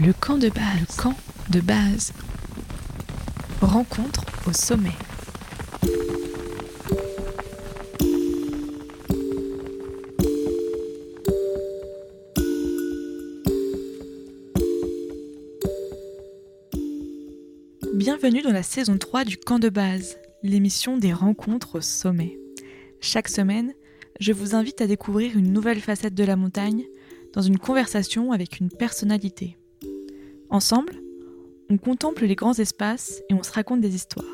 Le camp de base. Le camp de base. Rencontre au sommet. Bienvenue dans la saison 3 du camp de base, l'émission des rencontres au sommet. Chaque semaine, je vous invite à découvrir une nouvelle facette de la montagne dans une conversation avec une personnalité. Ensemble, on contemple les grands espaces et on se raconte des histoires.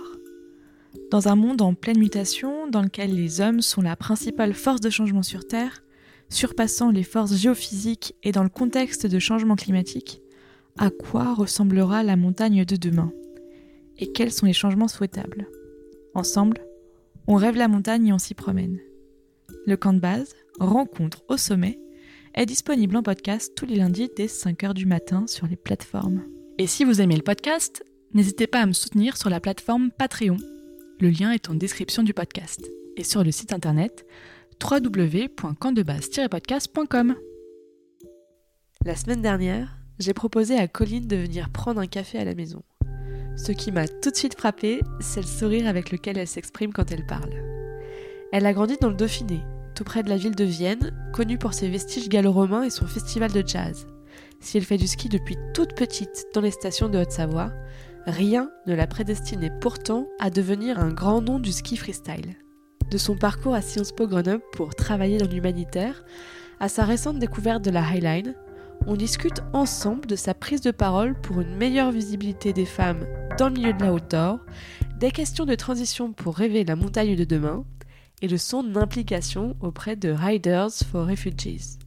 Dans un monde en pleine mutation, dans lequel les hommes sont la principale force de changement sur Terre, surpassant les forces géophysiques et dans le contexte de changement climatique, à quoi ressemblera la montagne de demain? Et quels sont les changements souhaitables? Ensemble, on rêve la montagne et on s'y promène. Le camp de base, rencontre au sommet, est disponible en podcast tous les lundis dès 5h du matin sur les plateformes. Et si vous aimez le podcast, n'hésitez pas à me soutenir sur la plateforme Patreon. Le lien est en description du podcast et sur le site internet www.campdebase-podcast.com. La semaine dernière, j'ai proposé à Colline de venir prendre un café à la maison. Ce qui m'a tout de suite frappé, c'est le sourire avec lequel elle s'exprime quand elle parle. Elle a grandi dans le Dauphiné, tout près de la ville de Vienne, connue pour ses vestiges gallo-romains et son festival de jazz. Si elle fait du ski depuis toute petite dans les stations de Haute-Savoie, rien ne la prédestinait pourtant à devenir un grand nom du ski freestyle. De son parcours à Sciences Po Grenoble pour travailler dans l'humanitaire, à sa récente découverte de la Highline, on discute ensemble de sa prise de parole pour une meilleure visibilité des femmes dans le milieu de la outdoor, des questions de transition pour rêver la montagne de demain, et de son implication auprès de Riders for Refugees.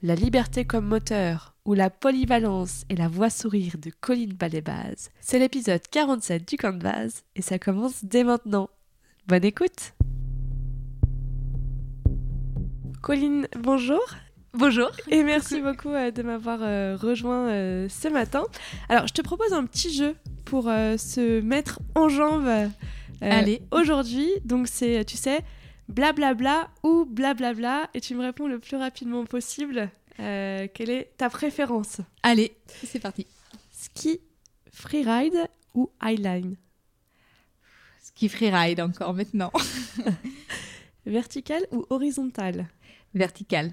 La liberté comme moteur ou la polyvalence et la voix sourire de Colline Balébaz, c'est l'épisode 47 du Canvas et ça commence dès maintenant. Bonne écoute Colline, bonjour Bonjour. Et merci beaucoup euh, de m'avoir euh, rejoint euh, ce matin. Alors, je te propose un petit jeu pour se mettre en jambes Allez. aujourd'hui. Donc, c'est, tu sais, blablabla ou blablabla et tu me réponds le plus rapidement possible euh, quelle est ta préférence? Allez, c'est parti. Ski, freeride ou highline? Ski freeride encore maintenant. Vertical ou horizontal? Vertical.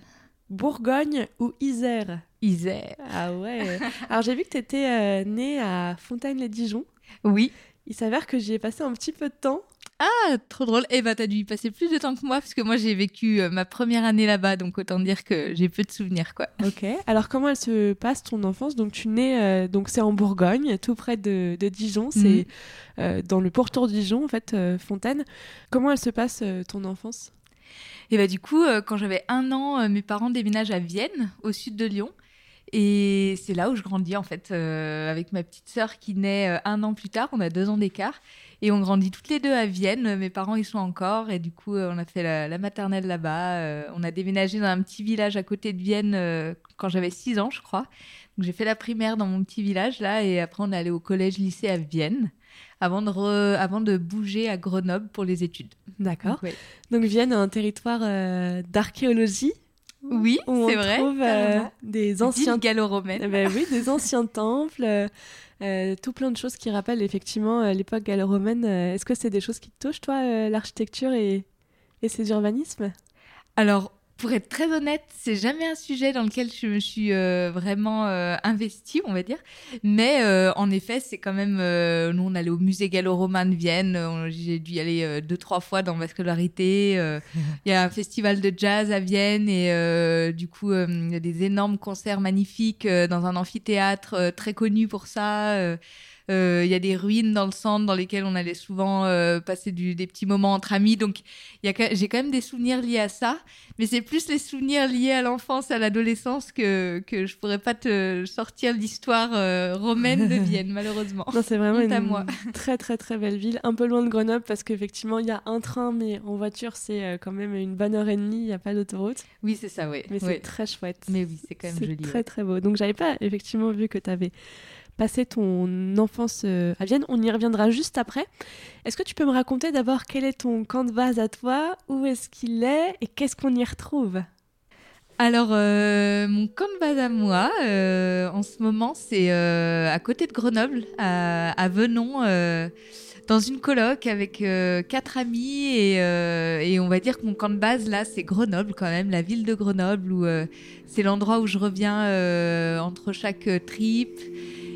Bourgogne ou Isère? Isère. Ah ouais. Alors j'ai vu que tu étais euh, née à Fontaine-les-Dijon. Oui. Il s'avère que j'y ai passé un petit peu de temps. Ah, trop drôle. Eh ben, t'as dû y passer plus de temps que moi, parce que moi, j'ai vécu euh, ma première année là-bas, donc autant dire que j'ai peu de souvenirs, quoi. Ok. Alors, comment elle se passe ton enfance? Donc, tu nais, euh, donc c'est en Bourgogne, tout près de, Dijon, c'est Mhm. euh, dans le pourtour de Dijon, en fait, Fontaine. Comment elle se passe ton enfance? Et bah, du coup, quand j'avais un an, mes parents déménagent à Vienne, au sud de Lyon. Et c'est là où je grandis, en fait, euh, avec ma petite sœur qui naît euh, un an plus tard. On a deux ans d'écart. Et on grandit toutes les deux à Vienne. Mes parents y sont encore. Et du coup, euh, on a fait la, la maternelle là-bas. Euh, on a déménagé dans un petit village à côté de Vienne euh, quand j'avais six ans, je crois. Donc j'ai fait la primaire dans mon petit village là. Et après, on est allé au collège-lycée à Vienne. Avant de, re- avant de bouger à Grenoble pour les études. D'accord. Donc, ouais. Donc, Vienne, un territoire euh, d'archéologie. Oui, c'est vrai. trouve euh, des anciens gallo-romaine. Eh ben oui, des anciens temples, euh, euh, tout plein de choses qui rappellent effectivement l'époque gallo-romaine. Est-ce que c'est des choses qui te touchent, toi, l'architecture et, et ces urbanismes? Alors, pour être très honnête, c'est jamais un sujet dans lequel je me suis euh, vraiment euh, investie, on va dire. Mais euh, en effet, c'est quand même. euh, nous, on allait au musée gallo-romain de Vienne. J'ai dû y aller deux, trois fois dans ma scolarité. Il y a un festival de jazz à Vienne et du coup, il y a des énormes concerts magnifiques dans un amphithéâtre très connu pour ça. Euh, Il y a des ruines dans le centre dans lesquelles on allait souvent euh, passer du- des petits moments entre amis. Donc, j'ai quand même des souvenirs liés à ça. Mais c'est plus les souvenirs liés à l'enfance, à l'adolescence que, que je pourrais pas te sortir l'histoire euh, romaine de Vienne, malheureusement. Non, c'est vraiment une moi. très très très belle ville, un peu loin de Grenoble parce qu'effectivement il y a un train, mais en voiture c'est quand même une bonne heure et demie, il n'y a pas d'autoroute, Oui, c'est ça, oui. mais c'est très chouette. Mais oui, c'est quand même C'est joli. très ouais. très beau. Donc j'avais pas effectivement vu que tu avais passé ton enfance euh, à Vienne. On y reviendra juste après. Est-ce que tu peux me raconter d'abord quel est ton camp de base à toi Où est-ce qu'il est Et qu'est-ce qu'on y retrouve? Alors, euh, mon camp de base à moi, euh, en ce moment, c'est euh, à côté de Grenoble, à, Venon, dans une coloc avec quatre amis. Et, et on va dire que mon camp de base, là, c'est Grenoble quand même, la ville de Grenoble, où c'est l'endroit où je reviens entre chaque trip.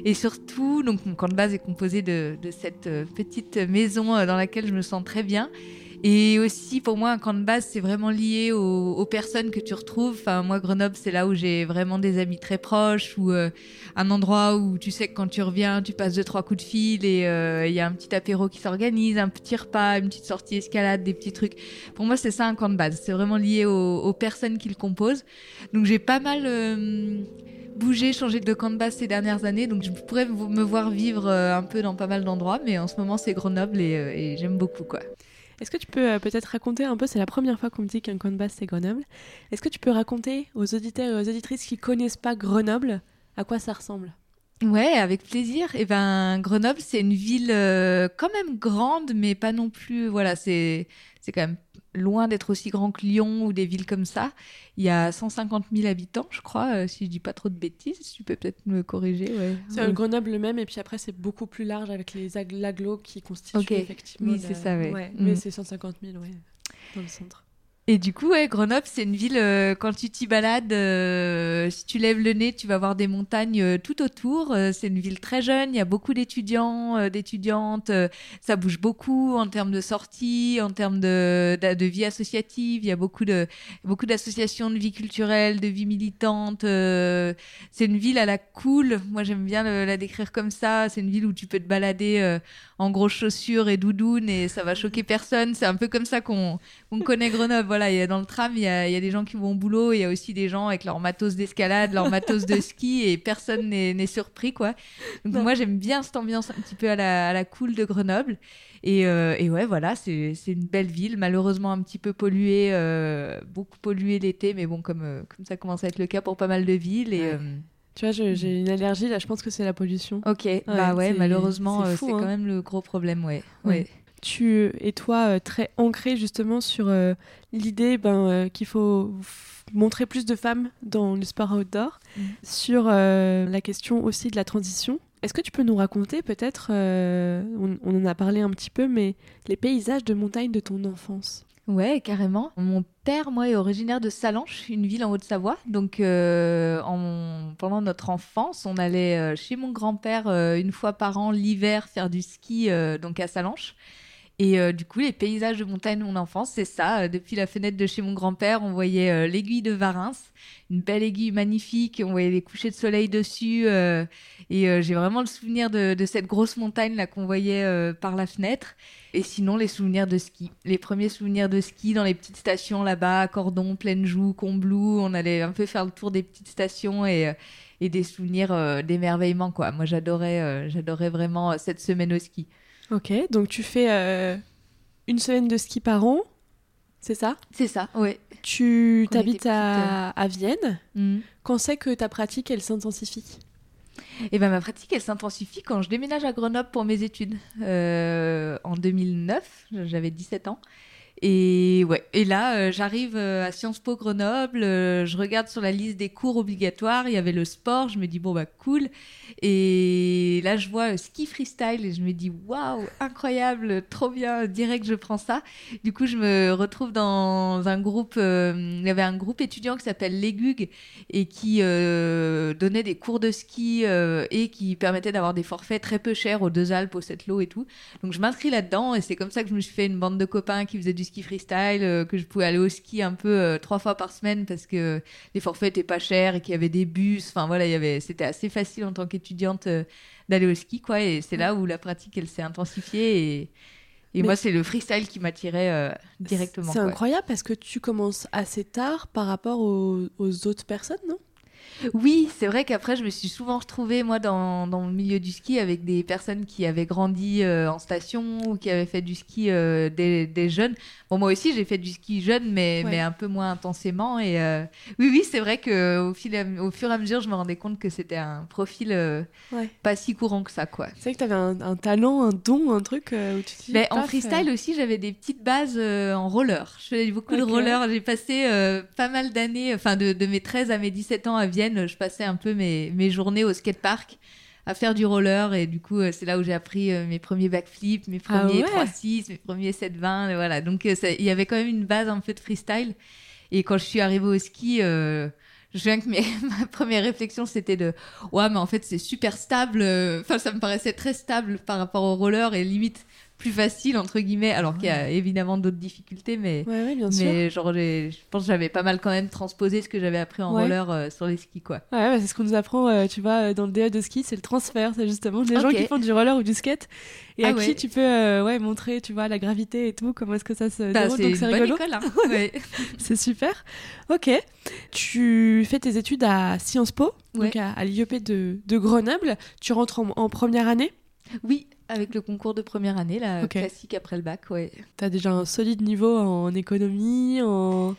Et surtout, donc mon camp de base est composé de, cette euh, petite maison euh, dans laquelle je me sens très bien. Et aussi, pour moi, un camp de base, c'est vraiment lié aux, personnes que tu retrouves. Enfin, moi, Grenoble, c'est là où j'ai vraiment des amis très proches, ou euh, un endroit où tu sais que quand tu reviens, tu passes deux, trois coups de fil et il y a un petit apéro qui s'organise, un petit repas, une petite sortie escalade, des petits trucs. Pour moi, c'est ça un camp de base. C'est vraiment lié aux, personnes qui le composent. Donc, j'ai pas mal bougé, changé de camp de base ces dernières années. Donc, je pourrais me voir vivre euh, un peu dans pas mal d'endroits, mais en ce moment, c'est Grenoble et, euh, et j'aime beaucoup, quoi. Est-ce que tu peux euh, peut-être raconter un peu, c'est la première fois qu'on me dit qu'un camp de base c'est Grenoble, est-ce que tu peux raconter aux auditeurs et aux auditrices qui connaissent pas Grenoble à quoi ça ressemble? Ouais, avec plaisir. Et ben Grenoble, c'est une ville euh, quand même grande, mais pas non plus. Voilà, c'est c'est quand même loin d'être aussi grand que Lyon ou des villes comme ça. Il y a 150 000 habitants, je crois, euh, si je dis pas trop de bêtises. Tu peux peut-être me corriger. Ouais. C'est un Grenoble le même et puis après c'est beaucoup plus large avec les ag- l'agglos qui constituent Ok. effectivement. Oui, c'est ça, ouais. Mm. Mais c'est 150 000, ouais, dans le centre. Et du coup, ouais, Grenoble, c'est une ville, euh, quand tu t'y balades, euh, si tu lèves le nez, tu vas voir des montagnes euh, tout autour. C'est une ville très jeune, il y a beaucoup d'étudiants, d'étudiantes. ça bouge beaucoup en termes de sorties, en termes de, vie associative. Il y a beaucoup de beaucoup d'associations de vie culturelle, de vie militante. c'est une ville à la cool. Moi, j'aime bien la décrire comme ça. C'est une ville où tu peux te balader en grosses chaussures et doudounes et ça va choquer personne. C'est un peu comme ça qu'on on connaît Grenoble. Voilà, il y a dans le tram, il y a, il y a des gens qui vont au boulot, il y a aussi des gens avec leur matos d'escalade, leur matos de ski, et personne n'est surpris, quoi. Donc Non. moi, j'aime bien cette ambiance un petit peu à la, à la cool de Grenoble. Et, euh, et ouais, voilà, c'est une belle ville, malheureusement un petit peu polluée, euh, beaucoup polluée l'été, mais bon, comme, euh, comme ça commence à être le cas pour pas mal de villes. Et, Ouais. euh, Tu vois, je- j'ai une allergie là, je pense que c'est la pollution. Ok, bah ouais, malheureusement, c'est euh, c'est hein. quand même le gros problème, ouais. Ouais. ouais. Tu et toi euh, très ancré justement sur euh, l'idée ben, euh, qu'il faut montrer plus de femmes dans le sport outdoor, Mhm. sur la question aussi de la transition. Est-ce que tu peux nous raconter peut-être, on, on en a parlé un petit peu, mais les paysages de montagne de ton enfance? Ouais, carrément. Mon père, moi, est originaire de Salanches, une ville en Haute-Savoie. Donc, euh, en- pendant notre enfance, on allait euh, chez mon grand-père euh, une fois par an l'hiver faire du ski, donc à Salanches. Et euh, du coup, les paysages de montagne de mon enfance, c'est ça. Euh, Depuis la fenêtre de chez mon grand-père, on voyait euh, l'aiguille de Varins, une belle aiguille magnifique. On voyait les couchers de soleil dessus. et j'ai vraiment le souvenir de, cette grosse montagne là qu'on voyait par la fenêtre. Et sinon, les souvenirs de ski. Les premiers souvenirs de ski dans les petites stations là-bas, Cordon, Pleine Joue, Combloux. On allait un peu faire le tour des petites stations et, des souvenirs d'émerveillement. Moi, j'adorais, j'adorais vraiment cette semaine au ski. Ok, donc tu fais euh, une semaine de ski par an, c'est ça? C'est ça, ouais. Tu t'habites à, à Vienne. Mm. Quand c'est que ta pratique, elle s'intensifie? Et ben ma pratique, elle s'intensifie quand je déménage à Grenoble pour mes études. Euh, en 2009, j'avais 17 ans. Et ouais, et là, euh, j'arrive euh, à Sciences Po Grenoble, euh, je regarde sur la liste des cours obligatoires, il y avait le sport, je me dis bon bah cool. Et là, je vois ski freestyle et je me dis waouh, incroyable, trop bien, direct je prends ça. Du coup, je me retrouve dans un groupe, il y avait un groupe étudiant qui s'appelle l'EGUG et qui donnait des cours de ski et qui permettait d'avoir des forfaits très peu chers aux Deux Alpes, au Sept-Lô et tout. Donc je m'inscris là-dedans et c'est comme ça que je me suis fait une bande de copains qui faisaient du ski freestyle, euh, que je pouvais aller au ski un peu euh, trois fois par semaine parce que les forfaits étaient pas chers et qu'il y avait des bus. Enfin voilà, il y avait, c'était assez facile en tant qu'étudiante euh, d'aller au ski quoi. Et c'est là où la pratique elle s'est intensifiée et et Mais- moi, c'est le freestyle qui m'attirait euh, directement. C'est incroyable parce que tu commences assez tard par rapport aux, aux autres personnes, non? Oui, c'est vrai qu'après, je me suis souvent retrouvée, moi, dans, dans, le milieu du ski avec des personnes qui avaient grandi euh, en station ou qui avaient fait du ski euh, des, jeunes. Bon, moi aussi, j'ai fait du ski jeune, mais, mais un peu moins intensément. Et euh, oui, oui, c'est vrai qu'au au fur et à mesure, je me rendais compte que c'était un profil pas si courant que ça, quoi. C'est vrai que tu avais un, talent, un don, un truc où tu mais En freestyle aussi, j'avais des petites bases en roller. Je faisais beaucoup de roller. J'ai passé pas mal d'années, enfin, de, de mes 13 à mes 17 ans à Vienne je passais un peu mes, mes journées au skatepark à faire du roller et du coup euh, c'est là où j'ai appris euh, mes premiers backflips, mes ah premiers 3-6, mes premiers 7-20, voilà. Donc euh, il y avait quand même une base un peu de freestyle. Et quand je suis arrivée au ski, je viens que ma première réflexion c'était de ouais mais en fait c'est super stable. Enfin ça me paraissait très stable par rapport au roller et limite plus facile entre guillemets alors qu'il y a évidemment d'autres difficultés mais mais genre je pense que j'avais pas mal quand même transposé ce que j'avais appris en roller euh, sur les skis quoi. Ouais bah, c'est ce qu'on nous apprend euh, tu vois dans le DA de ski c'est le transfert c'est justement des gens qui font du roller ou du skate et ah à qui tu peux euh, ouais montrer tu vois la gravité et tout comment est-ce que ça se bah, déroule donc c'est rigolo. hein. c'est super. Ok. Tu fais tes études à Sciences Po donc à, l'IEP de, de Grenoble. Tu rentres en première année? Oui avec le concours de première année, la classique après le bac, ouais. T'as déjà un solide niveau en économie, en,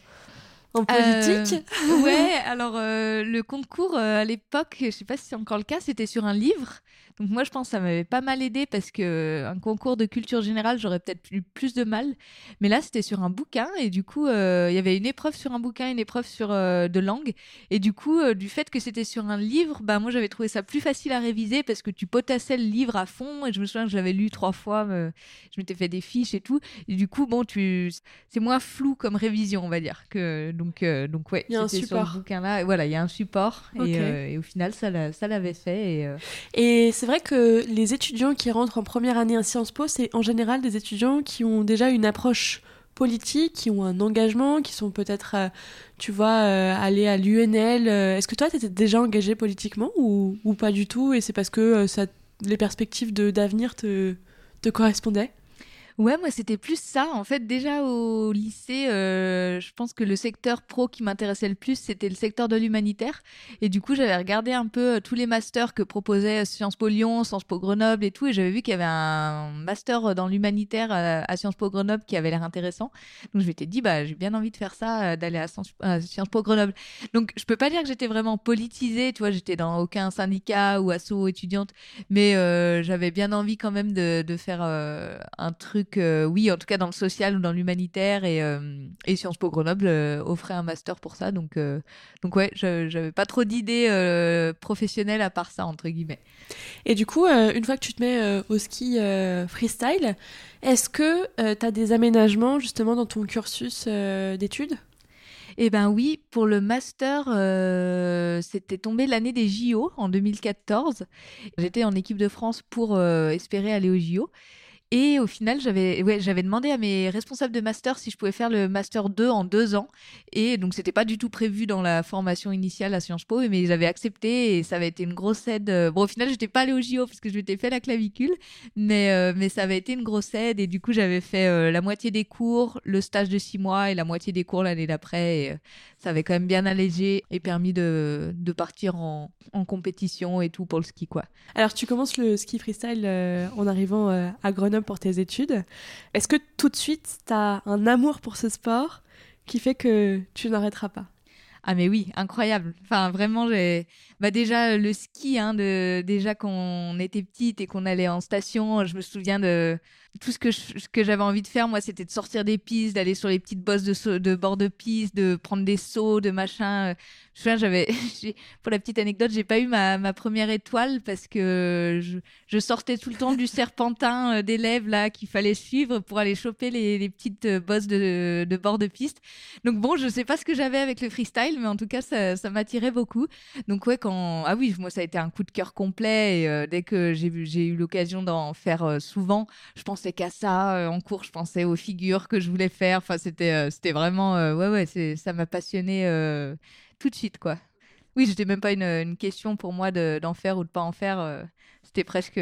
en politique euh, Ouais, alors euh, le concours euh, à l'époque, je sais pas si c'est encore le cas, c'était sur un livre. Donc moi, je pense que ça m'avait pas mal aidé parce que euh, un concours de culture générale, j'aurais peut-être eu plus de mal. Mais là, c'était sur un bouquin et du coup, euh, il y avait une épreuve sur un bouquin, une épreuve sur euh, de langue. Et du coup, du fait que c'était sur un livre, bah moi, j'avais trouvé ça plus facile à réviser parce que tu potassais le livre à fond. Et je me souviens que je l'avais lu trois fois. je m'étais fait des fiches et tout. Et du coup, bon, tu, c'est moins flou comme révision, on va dire. Que donc, donc ouais, il y a un support. Sur bouquin-là, voilà, il y a un support. Et, au final, ça, ça l'avait fait. Et, et c'est vrai que les étudiants qui rentrent en première année à Sciences Po, c'est en général des étudiants qui ont déjà une approche politique, qui ont un engagement, qui sont peut-être, euh, tu vois, euh, allés à l'UNL. Euh, est-ce que toi, tu étais déjà engagé politiquement ou, pas du tout Et c'est parce que les perspectives d'avenir te, te correspondaient? Ouais, moi c'était plus ça. En fait, déjà au lycée, euh, je pense que le secteur pro qui m'intéressait le plus, c'était le secteur de l'humanitaire. Et du coup, j'avais regardé un peu euh, tous les masters que proposait Sciences Po Lyon, Sciences Po Grenoble et tout. Et j'avais vu qu'il y avait un master dans l'humanitaire euh, à, Sciences Po Grenoble qui avait l'air intéressant. Donc je m'étais dit, bah j'ai bien envie de faire ça, d'aller à, Sciences Po Grenoble. Donc je peux pas dire que j'étais vraiment politisée. Tu vois, j'étais dans aucun syndicat ou asso étudiante, mais j'avais bien envie quand même de, de faire un truc oui, en tout cas dans le social ou dans l'humanitaire, et, euh, et, Sciences Po Grenoble euh, offrait un master pour ça. Donc, euh, donc ouais, j'avais pas trop d'idées professionnelles à part ça, entre guillemets. Et du coup, une fois que tu te mets au ski freestyle, est-ce que tu as des aménagements justement dans ton cursus d'études? Eh ben oui, pour le master, c'était tombé l'année des JO en 2014. J'étais en équipe de France pour espérer aller aux JO. Et au final, j'avais ouais, j'avais demandé à mes responsables de master si je pouvais faire le master 2 en deux ans. Et donc, c'était pas du tout prévu dans la formation initiale à Sciences Po, mais ils avaient accepté et ça avait été une grosse aide. Bon, au final, j'étais pas allée au JO parce que je m'étais fait la clavicule, mais, euh, mais ça avait été une grosse aide. Et du coup, j'avais fait euh, la moitié des cours, le stage de six mois et la moitié des cours l'année d'après. Et euh, ça avait quand même bien allégé et permis de, de partir en, en, compétition et tout pour le ski, quoi. Alors, tu commences le ski freestyle en arrivant à Grenoble pour tes études. Est-ce que tout de suite, tu as un amour pour ce sport qui fait que tu n'arrêteras pas? Ah mais oui, incroyable. Enfin vraiment, j'ai bah déjà le ski, hein, de déjà quand on était petite et qu'on allait en station, je me souviens de tout ce que que j'avais envie de faire. Moi, c'était de sortir des pistes, d'aller sur les petites bosses de, de bord de piste, de prendre des sauts, de machin je j'avais, pour la petite anecdote, j'ai pas eu ma, ma, première étoile parce que je, je, sortais tout le temps du serpentin euh, d'élèves là qu'il fallait suivre pour aller choper les, les petites euh, bosses de, de, bord de piste. Donc bon, je sais pas ce que j'avais avec le freestyle, mais en tout cas, ça, ça m'attirait beaucoup. Donc ouais, quand ah oui, moi ça a été un coup de cœur complet. Et, euh, dès que j'ai j'ai eu l'occasion d'en faire souvent, je pensais qu'à ça. en cours, je pensais aux figures que je voulais faire. Enfin, c'était c'était vraiment ouais ouais, c'est ça m'a passionné tout de suite, quoi. Oui, c'était même pas une, question pour moi d'en faire ou de pas en faire. Euh, c'était presque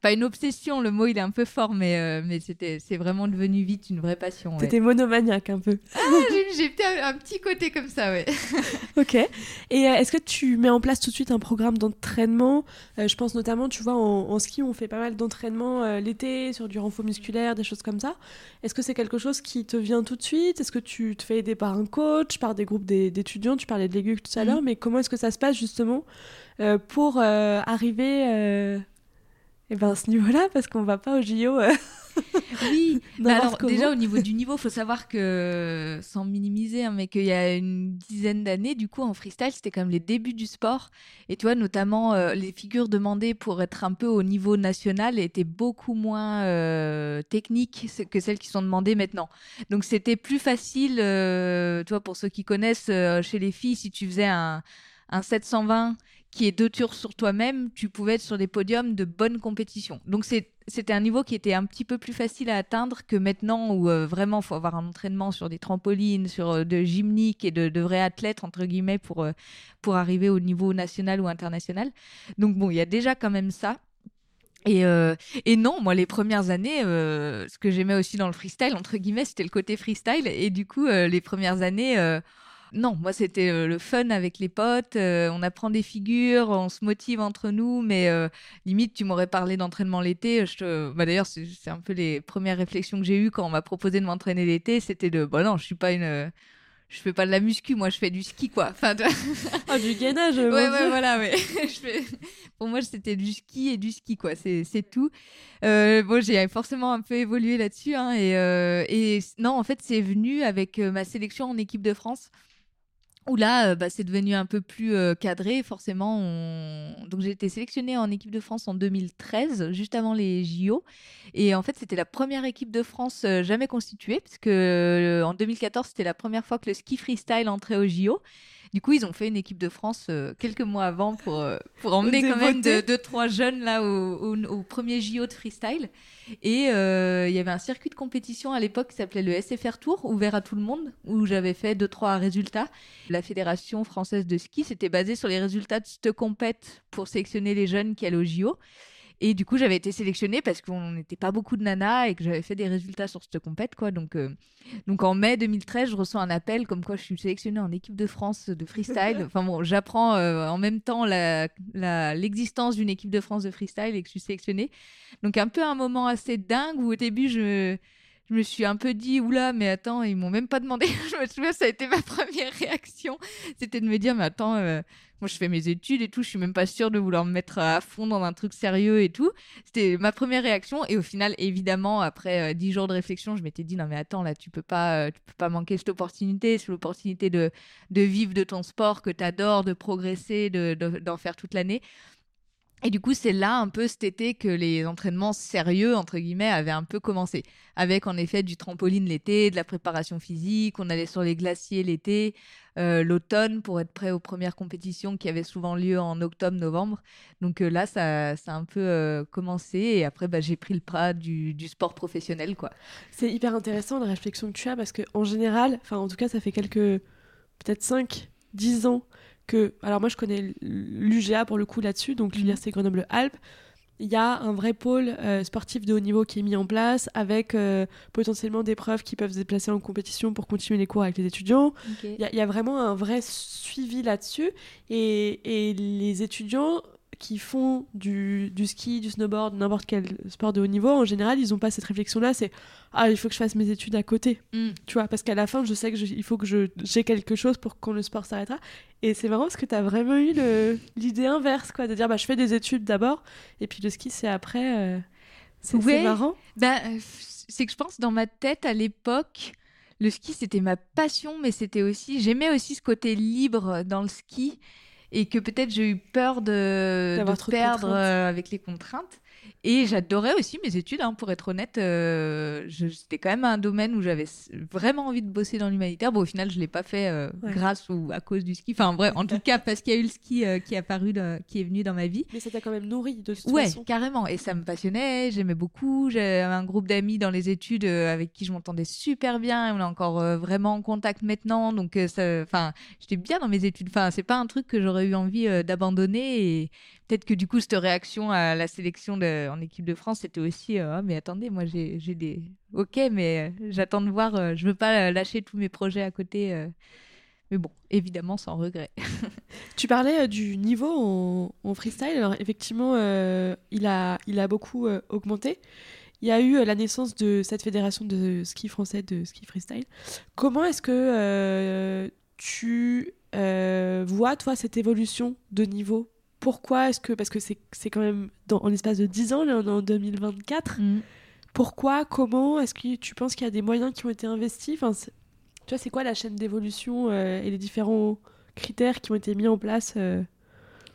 pas une obsession, le mot il est un peu fort, mais, euh, mais c'était, c'est vraiment devenu vite une vraie passion. Ouais. T'étais monomaniaque un peu. Ah, j'ai, peut-être un, petit côté comme ça, ouais. ok. Et euh, est-ce que tu mets en place tout de suite un programme d'entraînement? Euh, Je pense notamment, tu vois, en, en ski, on fait pas mal d'entraînement euh, l'été sur du renfort musculaire, des choses comme ça. Est-ce que c'est quelque chose qui te vient tout de suite? Est-ce que tu te fais aider par un coach, par des groupes d'é- d'étudiants? Tu parlais de Léguc tout à l'heure, mais comment est-ce que ça se passe justement euh, pour euh, arriver euh, eh ben, à ce niveau-là Parce qu'on va pas au JO. euh, Oui, bah alors déjà au niveau du niveau, faut savoir que sans minimiser, hein, mais qu'il y a une dizaine d'années, du coup en freestyle, c'était quand même les débuts du sport. Et tu vois, notamment euh, les figures demandées pour être un peu au niveau national étaient beaucoup moins euh, techniques que celles qui sont demandées maintenant. Donc c'était plus facile, euh, tu vois, pour ceux qui connaissent euh, chez les filles, si tu faisais un, un 720 qui est deux tours sur toi-même, tu pouvais être sur des podiums de bonne compétition. Donc c'était un niveau qui était un petit peu plus facile à atteindre que maintenant où euh, vraiment faut avoir un entraînement sur des trampolines, sur euh, de gymnique et de, vrais athlètes entre guillemets pour euh, pour arriver au niveau national ou international. Donc bon, il y a déjà quand même ça. Et, non, moi les premières années, ce que j'aimais aussi dans le freestyle entre guillemets, c'était le côté freestyle. Et du coup, les premières années. Non, moi c'était euh, le fun avec les potes, euh, on apprend des figures, on se motive entre nous, mais euh, limite tu m'aurais parlé d'entraînement l'été, je te... bah, d'ailleurs c'est un peu les premières réflexions que j'ai eues quand on m'a proposé de m'entraîner l'été, c'était de bah non, je suis pas une je fais pas de la muscu, moi je fais du ski quoi. Enfin. Ah, du gainage, ouais, Dieu. ouais, voilà, ouais. Je fais- Pour moi, c'était du ski et du ski, quoi. C'est, tout. Euh, bon, j'ai forcément un peu évolué là-dessus, hein, et, euh, et non, en fait, c'est venu avec ma sélection en équipe de France. Où là, euh, bah, c'est devenu un peu plus euh, cadré, forcément. On... Donc, j'ai été sélectionnée en équipe de France en 2013, juste avant les JO. Et en fait, c'était la première équipe de France euh, jamais constituée, parce en 2014, c'était la première fois que le ski freestyle entrait aux JO. Du coup, ils ont fait une équipe de France euh, quelques mois avant pour, euh, pour emmener quand même deux, deux, trois jeunes là au, au, au premier JO de freestyle. Et euh, il y avait un circuit de compétition à l'époque qui s'appelait le SFR Tour, ouvert à tout le monde, où j'avais fait deux, trois résultats. La Fédération française de ski s'était basée sur les résultats de cette compète pour sélectionner les jeunes qui allaient au JO. Et du coup, j'avais été sélectionnée parce qu'on n'était pas beaucoup de nanas et que j'avais fait des résultats sur cette compète, quoi. Donc, euh, donc en mai 2013, je reçois un appel comme quoi je suis sélectionnée en équipe de France de freestyle. Enfin bon, j'apprends euh, en même temps l'existence d'une équipe de France de freestyle et que je suis sélectionnée. Donc un peu un moment assez dingue où au début je, je me suis un peu dit oula mais attends ils m'ont même pas demandé. je me souviens ça a été ma première réaction, c'était de me dire mais attends euh, moi je fais mes études et tout, je suis même pas sûre de vouloir me mettre à fond dans un truc sérieux et tout. C'était ma première réaction et au final évidemment après euh, dix jours de réflexion je m'étais dit non mais attends là tu peux pas euh, tu peux pas manquer cette opportunité, c'est l'opportunité de de vivre de ton sport que tu adores, de progresser, de de- d'en faire toute l'année. Et du coup, c'est là un peu cet été que les entraînements sérieux, entre guillemets, avaient un peu commencé. Avec en effet du trampoline l'été, de la préparation physique, on allait sur les glaciers l'été, euh, l'automne pour être prêt aux premières compétitions qui avaient souvent lieu en octobre-novembre. Donc euh, là, ça, ça a un peu euh, commencé et après, bah, j'ai pris le pas du, sport professionnel, quoi. C'est hyper intéressant la réflexion que tu as parce que en général, enfin en tout cas ça fait quelques peut-être 5 10 ans que alors moi je connais l'UGA pour le coup là-dessus donc Mhm. l'université Grenoble-Alpes il y a un vrai pôle euh, sportif de haut niveau qui est mis en place avec euh, potentiellement des preuves qui peuvent se déplacer en compétition pour continuer les cours avec les étudiants. Il y, a- il y a vraiment un vrai suivi là-dessus. Et, et les étudiants qui font du, du ski, du snowboard, n'importe quel sport de haut niveau, en général, ils n'ont pas cette réflexion-là. C'est Ah, il faut que je fasse mes études à côté. Mm. Tu vois, parce qu'à la fin, je sais que je- il faut que je- j'ai quelque chose pour quand le sport s'arrêtera. Et c'est marrant parce que tu as vraiment eu l'idée inverse, quoi, de dire bah, je fais des études d'abord, et puis le ski, c'est après. euh, c'est Ouais. marrant. Bah, euh, c'est que je pense dans ma tête à l'époque, le ski c'était ma passion, mais c'était aussi, j'aimais aussi ce côté libre dans le ski et que peut-être j'ai eu peur de, de perdre euh, avec les contraintes. Et j'adorais aussi mes études, hein, pour être honnête. euh, C'était quand même un domaine où j'avais vraiment envie de bosser dans l'humanitaire. Bon, au final, je l'ai pas fait euh, Ouais. grâce ou à cause du ski. Enfin, bref, en tout cas, parce qu'il y a eu le ski euh, qui est apparu, dans- qui est venu dans ma vie. Mais ça t'a quand même nourri de toute Ouais, façon. carrément. Et ça me passionnait, j'aimais beaucoup. J'avais un groupe d'amis dans les études avec qui je m'entendais super bien. On est encore vraiment en contact maintenant. Donc, enfin, j'étais bien dans mes études. Enfin, c'est pas un truc que j'aurais j'aurais eu envie d'abandonner. Et peut-être que du coup, cette réaction à la sélection en équipe de France, c'était aussi Ah, mais attendez, moi j'ai des. Ok, mais j'attends de voir, je veux pas lâcher tous mes projets à côté. Mais bon, évidemment, sans regret. tu parlais du niveau en, freestyle. Alors, effectivement, il, a, il a beaucoup augmenté. Il y a eu la naissance de cette fédération de ski français, de ski freestyle. Comment est-ce que tu euh, vois, toi, cette évolution de niveau Pourquoi est-ce que. Parce que c'est quand même dans, en l'espace de 10 ans, là, on est en 2024. Mm. Pourquoi Comment Est-ce que tu penses qu'il y a des moyens qui ont été investis? Enfin, Tu vois, c'est quoi la chaîne d'évolution euh, et les différents critères qui ont été mis en place euh,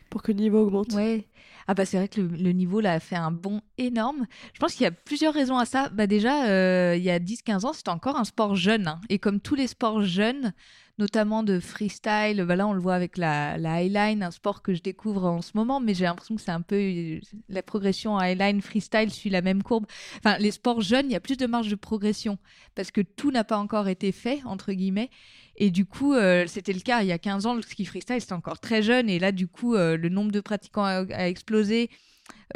pour que le niveau augmente? Ouais. Ah bah c'est vrai que le, niveau là a fait un bond énorme. Je pense qu'il y a plusieurs raisons à ça. Bah déjà, il y a 10-15 ans, c'était encore un sport jeune. Hein. Et comme tous les sports jeunes, notamment de freestyle. Bah là, on le voit avec la, la highline, un sport que je découvre en ce moment, mais j'ai l'impression que c'est un peu la progression highline, freestyle suit la même courbe. Enfin, les sports jeunes, il y a plus de marge de progression parce que tout n'a pas encore été fait entre guillemets. Et du coup, euh, c'était le cas il y a 15 ans, le ski freestyle, c'était encore très jeune. Et là, du coup, euh, le nombre de pratiquants a, explosé.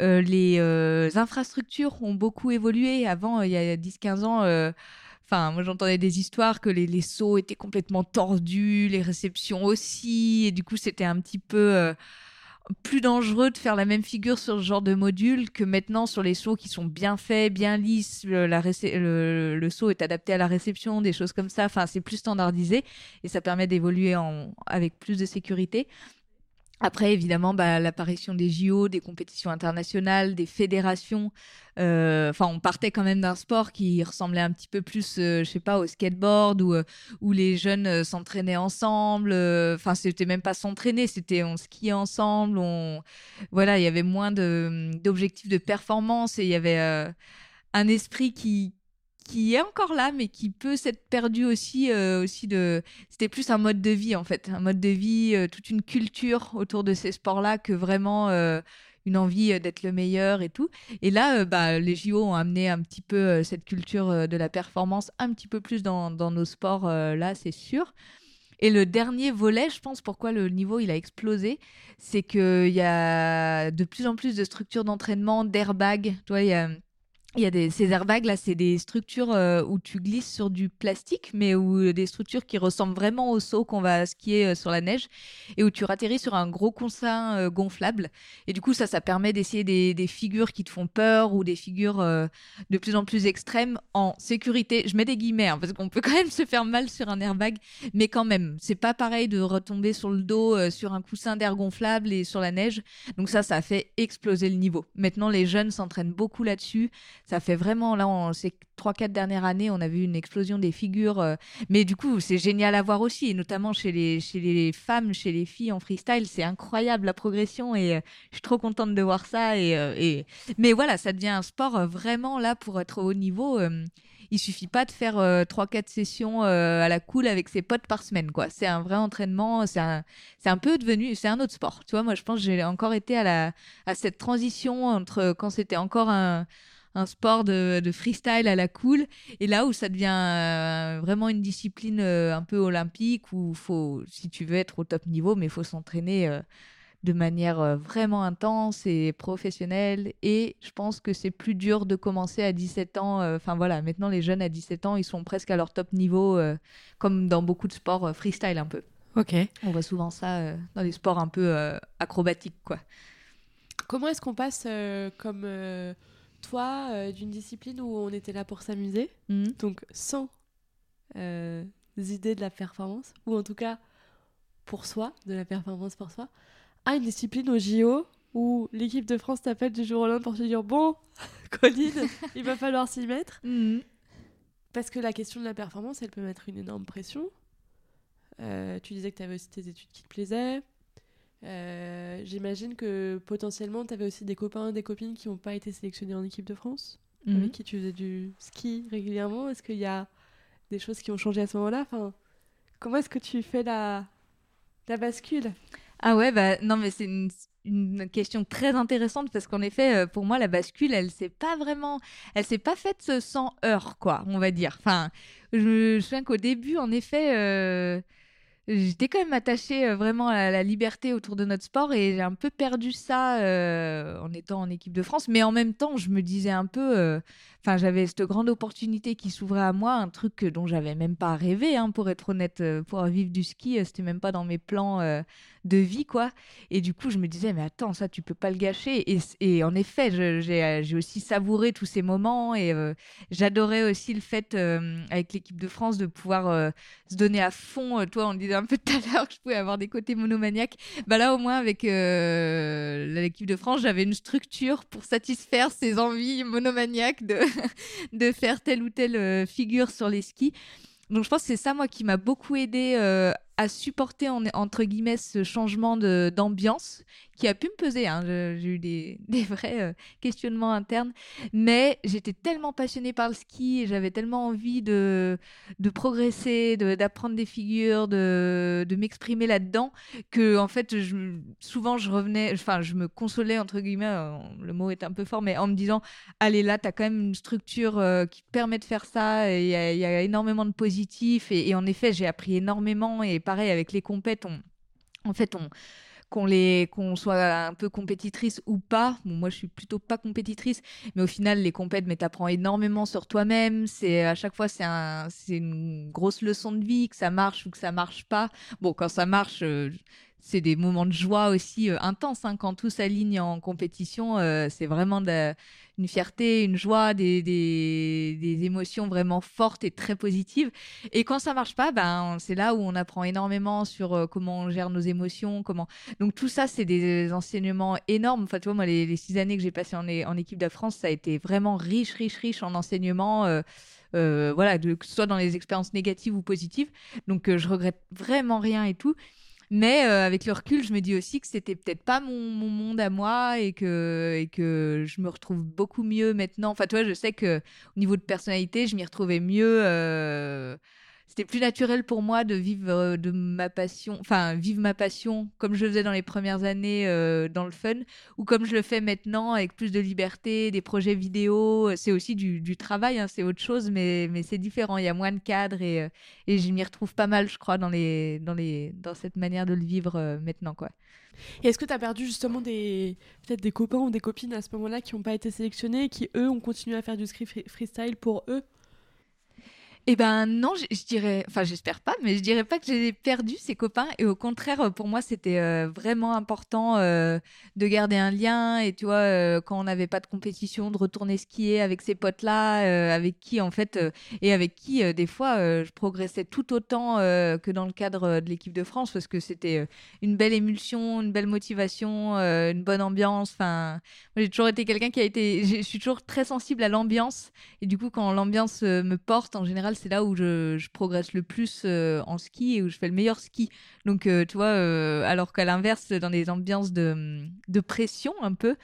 Euh, les infrastructures ont beaucoup évolué. Avant, il y a 10-15 ans, Enfin, moi j'entendais des histoires que les, les étaient complètement tordus, les réceptions aussi, et du coup c'était un petit peu euh, plus dangereux de faire la même figure sur ce genre de module que maintenant sur les sauts qui sont bien faits, bien lisses, le, la le, est adapté à la réception, des choses comme ça. Enfin, c'est plus standardisé et ça permet d'évoluer avec plus de sécurité. Après, évidemment, bah, l'apparition des JO, des compétitions internationales, des fédérations. Euh, enfin, on partait quand même d'un sport qui ressemblait un petit peu plus, euh, je sais pas, au skateboard où, euh, où les jeunes s'entraînaient ensemble. Enfin, c'était même pas s'entraîner, c'était on skiait ensemble. On, voilà, il y avait moins d'objectifs de performance et il y avait un esprit qui, qui est encore là, mais qui peut s'être perdu aussi. Euh, aussi de... C'était plus un mode de vie, en fait. Un mode de vie, euh, toute une culture autour de ces sports-là que vraiment euh, une envie d'être le meilleur et tout. Et là, bah, les JO ont amené un petit peu cette culture de la performance un petit peu plus dans, nos sports, là, c'est sûr. Et le dernier volet, je pense, pourquoi le niveau il a explosé, c'est qu'il y a de plus en plus de structures d'entraînement, d'airbags. Tu vois, il y a il y a des, ces airbags là, c'est des structures euh, où tu glisses sur du plastique, mais où des structures qui ressemblent vraiment au saut qu'on va skier euh, sur la neige, et où tu ratterris sur un gros coussin euh, gonflable. Et du coup, ça, ça permet d'essayer des, des, figures qui te font peur ou des figures de plus en plus extrêmes en sécurité. Je mets des guillemets hein, parce qu'on peut quand même se faire mal sur un airbag, mais quand même, c'est pas pareil de retomber sur le dos sur un coussin d'air gonflable et sur la neige. Donc ça, ça fait exploser le niveau. Maintenant, les jeunes s'entraînent beaucoup là-dessus ça fait vraiment, là, ces 3-4 dernières années, on a vu une explosion des figures. Euh, mais du coup, c'est génial à voir aussi, et notamment chez les, chez les femmes, chez les filles en freestyle. C'est incroyable la progression et euh, je suis trop contente de voir ça. Et, euh. Mais voilà, ça devient un sport vraiment là pour être au haut niveau il suffit pas de faire 3-4 sessions à la cool avec ses potes par semaine quoi c'est un vrai entraînement c'est un c'est un peu devenu c'est un autre sport tu vois moi je pense que j'ai encore été à la à cette transition entre quand c'était encore un un sport de, freestyle à la cool, et là où ça devient euh, vraiment une discipline euh, un peu olympique, où faut, si tu veux être au top niveau, mais il faut s'entraîner euh, de manière vraiment intense et professionnelle. Et je pense que c'est plus dur de commencer à 17 ans. Enfin voilà, maintenant les jeunes à 17 ans, ils sont presque à leur top niveau, comme dans beaucoup de sports freestyle un peu. Ok. On voit souvent ça dans les sports un peu acrobatiques, quoi. Comment est-ce qu'on passe comme toi, euh, d'une discipline où on était là pour s'amuser, mhm. donc sans euh, idées de la performance, ou en tout cas pour soi, de la performance pour soi, à une discipline au JO où l'équipe de France t'appelle du jour au lendemain pour te dire bon, Colline, il va falloir s'y mettre. Mhm. Parce que la question de la performance, elle peut mettre une énorme pression. Euh, tu disais que tu avais aussi tes études qui te plaisaient. Euh, j'imagine que potentiellement, tu avais aussi des copains, des copines qui n'ont pas été sélectionnés en équipe de France, avec mhm. qui tu faisais du ski régulièrement. Est-ce qu'il y a des choses qui ont changé à ce moment-là? Enfin, Comment est-ce que tu fais la, la bascule? Ah ouais, bah non, mais c'est une, une, question très intéressante parce qu'en effet, euh, pour moi, la bascule, elle s'est pas vraiment, elle s'est pas faite sans heurts, quoi, on va dire. Enfin, je me souviens qu'au début, en effet, euh, j'étais quand même attachée vraiment à la liberté autour de notre sport et j'ai un peu perdu ça en étant en équipe de France. Mais en même temps, je me disais un peu, enfin, j'avais cette grande opportunité qui s'ouvrait à moi, un truc dont j'avais même pas rêvé, hein, pour être honnête, pour vivre du ski, c'était même pas dans mes plans de vie, quoi. Et du coup, je me disais, mais attends, ça, tu peux pas le gâcher. Et, en effet, j'ai aussi savouré tous ces moments et j'adorais aussi le fait, avec l'équipe de France, de pouvoir se donner à fond. Toi, on disait un peu tout à l'heure que je pouvais avoir des côtés monomaniaques. Bah là, au moins, avec l'équipe de France, j'avais une structure pour satisfaire ces envies monomaniaques de, de faire telle ou telle figure sur les skis. Donc je pense que c'est ça moi qui m'a beaucoup aidé à supporter entre guillemets ce changement d'ambiance qui a pu me peser. Hein. J'ai eu des, vrais euh, questionnements internes, mais j'étais tellement passionnée par le ski j'avais tellement envie de, progresser, d'apprendre des figures, de, m'exprimer là-dedans que en fait, souvent je revenais, enfin, je me consolais entre guillemets, euh, le mot est un peu fort, mais en me disant, allez là, tu as quand même une structure euh, qui te permet de faire ça il y, a énormément de positifs et, et en effet, j'ai appris énormément et pareil avec les compètes, en fait, on qu'on les qu'on soit un peu compétitrice ou pas. moi, je suis plutôt pas compétitrice, mais au final, les compètes, mais t'apprends énormément sur toi-même. C'est à chaque fois, c'est une grosse leçon de vie, que ça marche ou que ça marche pas. Bon, quand ça marche, euh, c'est des moments de joie aussi euh, intenses. Hein. Quand tout s'aligne en compétition, euh, c'est vraiment une fierté, une joie, des, des, émotions vraiment fortes et très positives. Et quand ça marche pas, ben c'est là où on apprend énormément sur euh, comment on gère nos émotions, comment. Donc tout ça, c'est des enseignements énormes. Enfin, tu vois, moi, les, six années que j'ai passées en, équipe de France, ça a été vraiment riche, riche, riche en enseignements. voilà, que ce soit dans les expériences négatives ou positives. Donc, je regrette vraiment rien et tout. Mais euh, avec le recul, je me dis aussi que c'était peut-être pas mon, monde à moi et que, je me retrouve beaucoup mieux maintenant. Enfin, toi, je sais que au niveau de personnalité, je m'y retrouvais mieux. Euh, c'était plus naturel pour moi de vivre euh, de ma passion, enfin vivre ma passion comme je faisais dans les premières années euh, dans le fun, ou comme je le fais maintenant avec plus de liberté, des projets vidéo. C'est aussi du, travail, hein, c'est autre chose, mais, mais c'est différent. Il y a moins de cadres et, euh, et je m'y retrouve pas mal, je crois, dans, les, dans, les, dans cette manière de le vivre maintenant. quoi. Et est-ce que tu as perdu justement des peut-être des copains ou des copines à ce moment-là qui n'ont pas été sélectionnés et qui eux ont continué à faire du script freestyle pour eux? Eh ben non, je, dirais, enfin j'espère pas, mais je dirais pas que j'ai perdu ces copains. Et au contraire, pour moi, c'était euh, vraiment important euh, de garder un lien. Et tu vois, euh, quand on n'avait pas de compétition, de retourner skier avec ces potes-là, avec qui en fait, et avec qui des fois, je progressais tout autant que dans le cadre de l'équipe de France, parce que c'était une belle émulsion, une belle motivation, une bonne ambiance. Enfin, j'ai toujours été quelqu'un qui a été, je suis toujours très sensible à l'ambiance. Et du coup, quand l'ambiance me porte, en général c'est là où je, progresse le plus euh, en ski et où je fais le meilleur ski. Donc, euh, tu vois, euh, alors qu'à l'inverse, dans des ambiances de, pression un peu,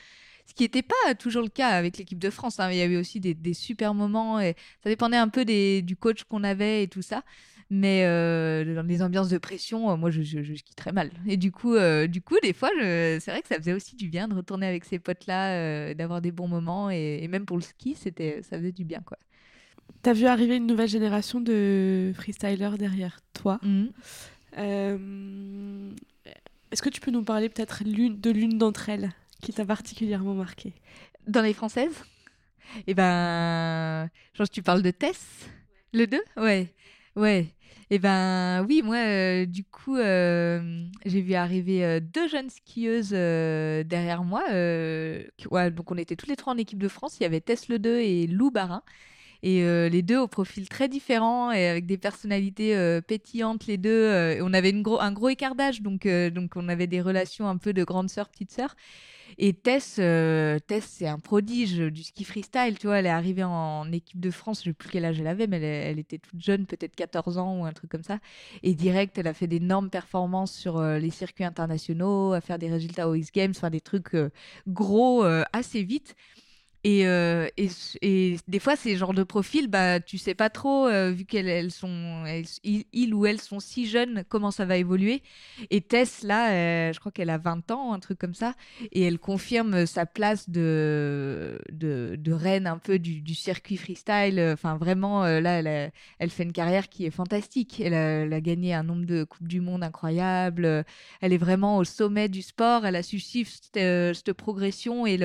ce qui n'était pas toujours le cas avec l'équipe de France. Hein. Il y avait aussi des, super moments et ça dépendait un peu du coach qu'on avait et tout ça. Mais dans les ambiances de pression, moi, je, je, skie très mal. Et du coup, du coup des fois, c'est vrai que ça faisait aussi du bien de retourner avec ces potes-là, d'avoir des bons moments. Et, même pour le ski, ça faisait du bien, quoi. T'as vu arriver une nouvelle génération de freestylers derrière toi. Mhm. Euh, est-ce que tu peux nous parler peut-être de l'une d'entre elles qui t'a particulièrement marqué Dans les françaises? Eh ben, que tu parles de Tess, le 2 Ouais, ouais. Eh ben oui, moi, euh, du coup, euh, j'ai vu arriver deux jeunes skieuses derrière moi. Ouais, donc on était tous les trois en équipe de France. Il y avait Tess le 2 et Lou Barin. Et euh, les deux au profil très différent et avec des personnalités euh, pétillantes, les deux. Euh, on avait un gros écart d'âge, donc, donc on avait des relations un peu de grande sœur, petite sœur. Et Tess, Tess c'est un prodige du ski freestyle, tu vois. Elle est arrivée en, équipe de France, je sais plus quel âge elle avait, mais elle, était toute jeune, peut-être 14 ans ou un truc comme ça. Et direct, elle a fait d'énormes performances sur les circuits internationaux, à faire des résultats aux X Games, enfin des trucs gros assez vite. Et, euh, et, des fois, ces genres de profils, bah, tu sais pas trop, euh, vu qu'elles elles sont, ils, ou elles sont si jeunes, comment ça va évoluer. Et Tess, là, euh, je crois qu'elle a 20 ans, un truc comme ça, et elle confirme sa place de, de, reine un peu du, circuit freestyle. Enfin, vraiment, là, elle, fait une carrière qui est fantastique. Elle a, gagné un nombre de Coupes du Monde incroyable. Elle est vraiment au sommet du sport. Elle a su suivre cette, progression et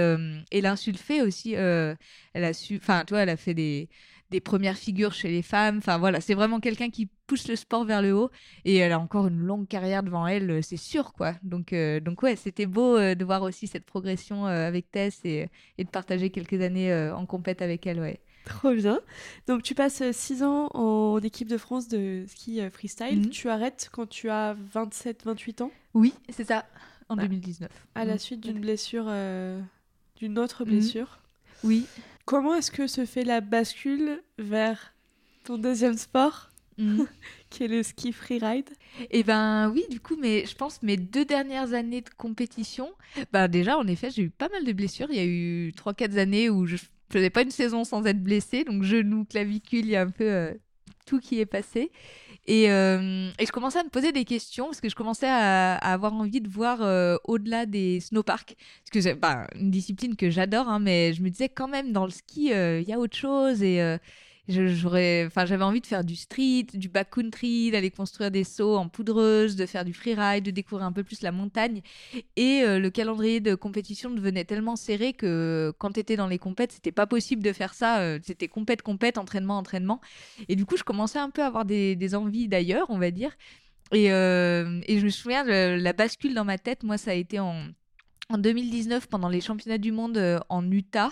l'insulfer aussi euh, elle a su, enfin, toi, elle a fait des, des premières figures chez les femmes. Enfin voilà, c'est vraiment quelqu'un qui pousse le sport vers le haut et elle a encore une longue carrière devant elle, euh, c'est sûr quoi. Donc euh, donc ouais, c'était beau de voir aussi cette progression avec Tess et, et, de partager quelques années en compète avec elle, ouais. Trop bien. Donc tu passes 6 ans en équipe de France de ski freestyle. Mhm. Tu arrêtes quand tu as 27-28 ans? Oui, c'est ça, en 2019. À la mhm. suite d'une blessure, d'une autre mhm. blessure oui. Comment est-ce que se fait la bascule vers ton deuxième sport mm. qui est le ski freeride? Eh ben oui, du coup, mais je pense mes deux dernières années de compétition, bah déjà en effet, j'ai eu pas mal de blessures. Il y a eu 3-4 années où je faisais pas une saison sans être blessée, donc genou, clavicule, il y a un peu euh, qui est passé. Euh, et, je commençais à me poser des questions parce que je commençais à, avoir envie de voir euh, au-delà des snowparks. Parce que c'est bah, une discipline que j'adore, hein, mais je me disais quand même dans le ski, euh, il y a autre chose. Et, j'aurais enfin j'avais envie de faire du street du backcountry d'aller construire des sauts en poudreuse de faire du freeride de découvrir un peu plus la montagne. Et euh, le calendrier de compétition devenait tellement serré que quand tu étais dans les compètes c'était pas possible de faire ça euh, c'était compète compète entraînement entraînement. Et du coup je commençais un peu à avoir des, envies d'ailleurs on va dire. Et, euh, je me souviens de la bascule dans ma tête moi ça a été en 2019 pendant les championnats du monde en Utah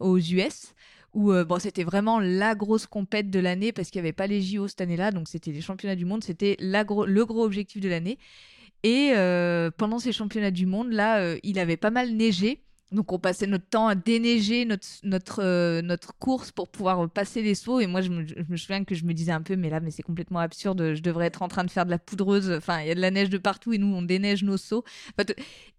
aux US où euh, c'était vraiment la grosse compète de l'année parce qu'il n'y avait pas les JO cette année-là, donc c'était les championnats du monde, c'était le gros objectif de l'année. Et euh, pendant ces championnats du monde, là, euh, il avait pas mal neigé. Donc on passait notre temps à déneiger notre, notre, euh, notre course pour pouvoir passer les sauts. Et moi, je me, je me, souviens que je me disais un peu, mais là, mais c'est complètement absurde. Je devrais être en train de faire de la poudreuse. Enfin, il y a de la neige de partout et nous, on déneige nos sauts.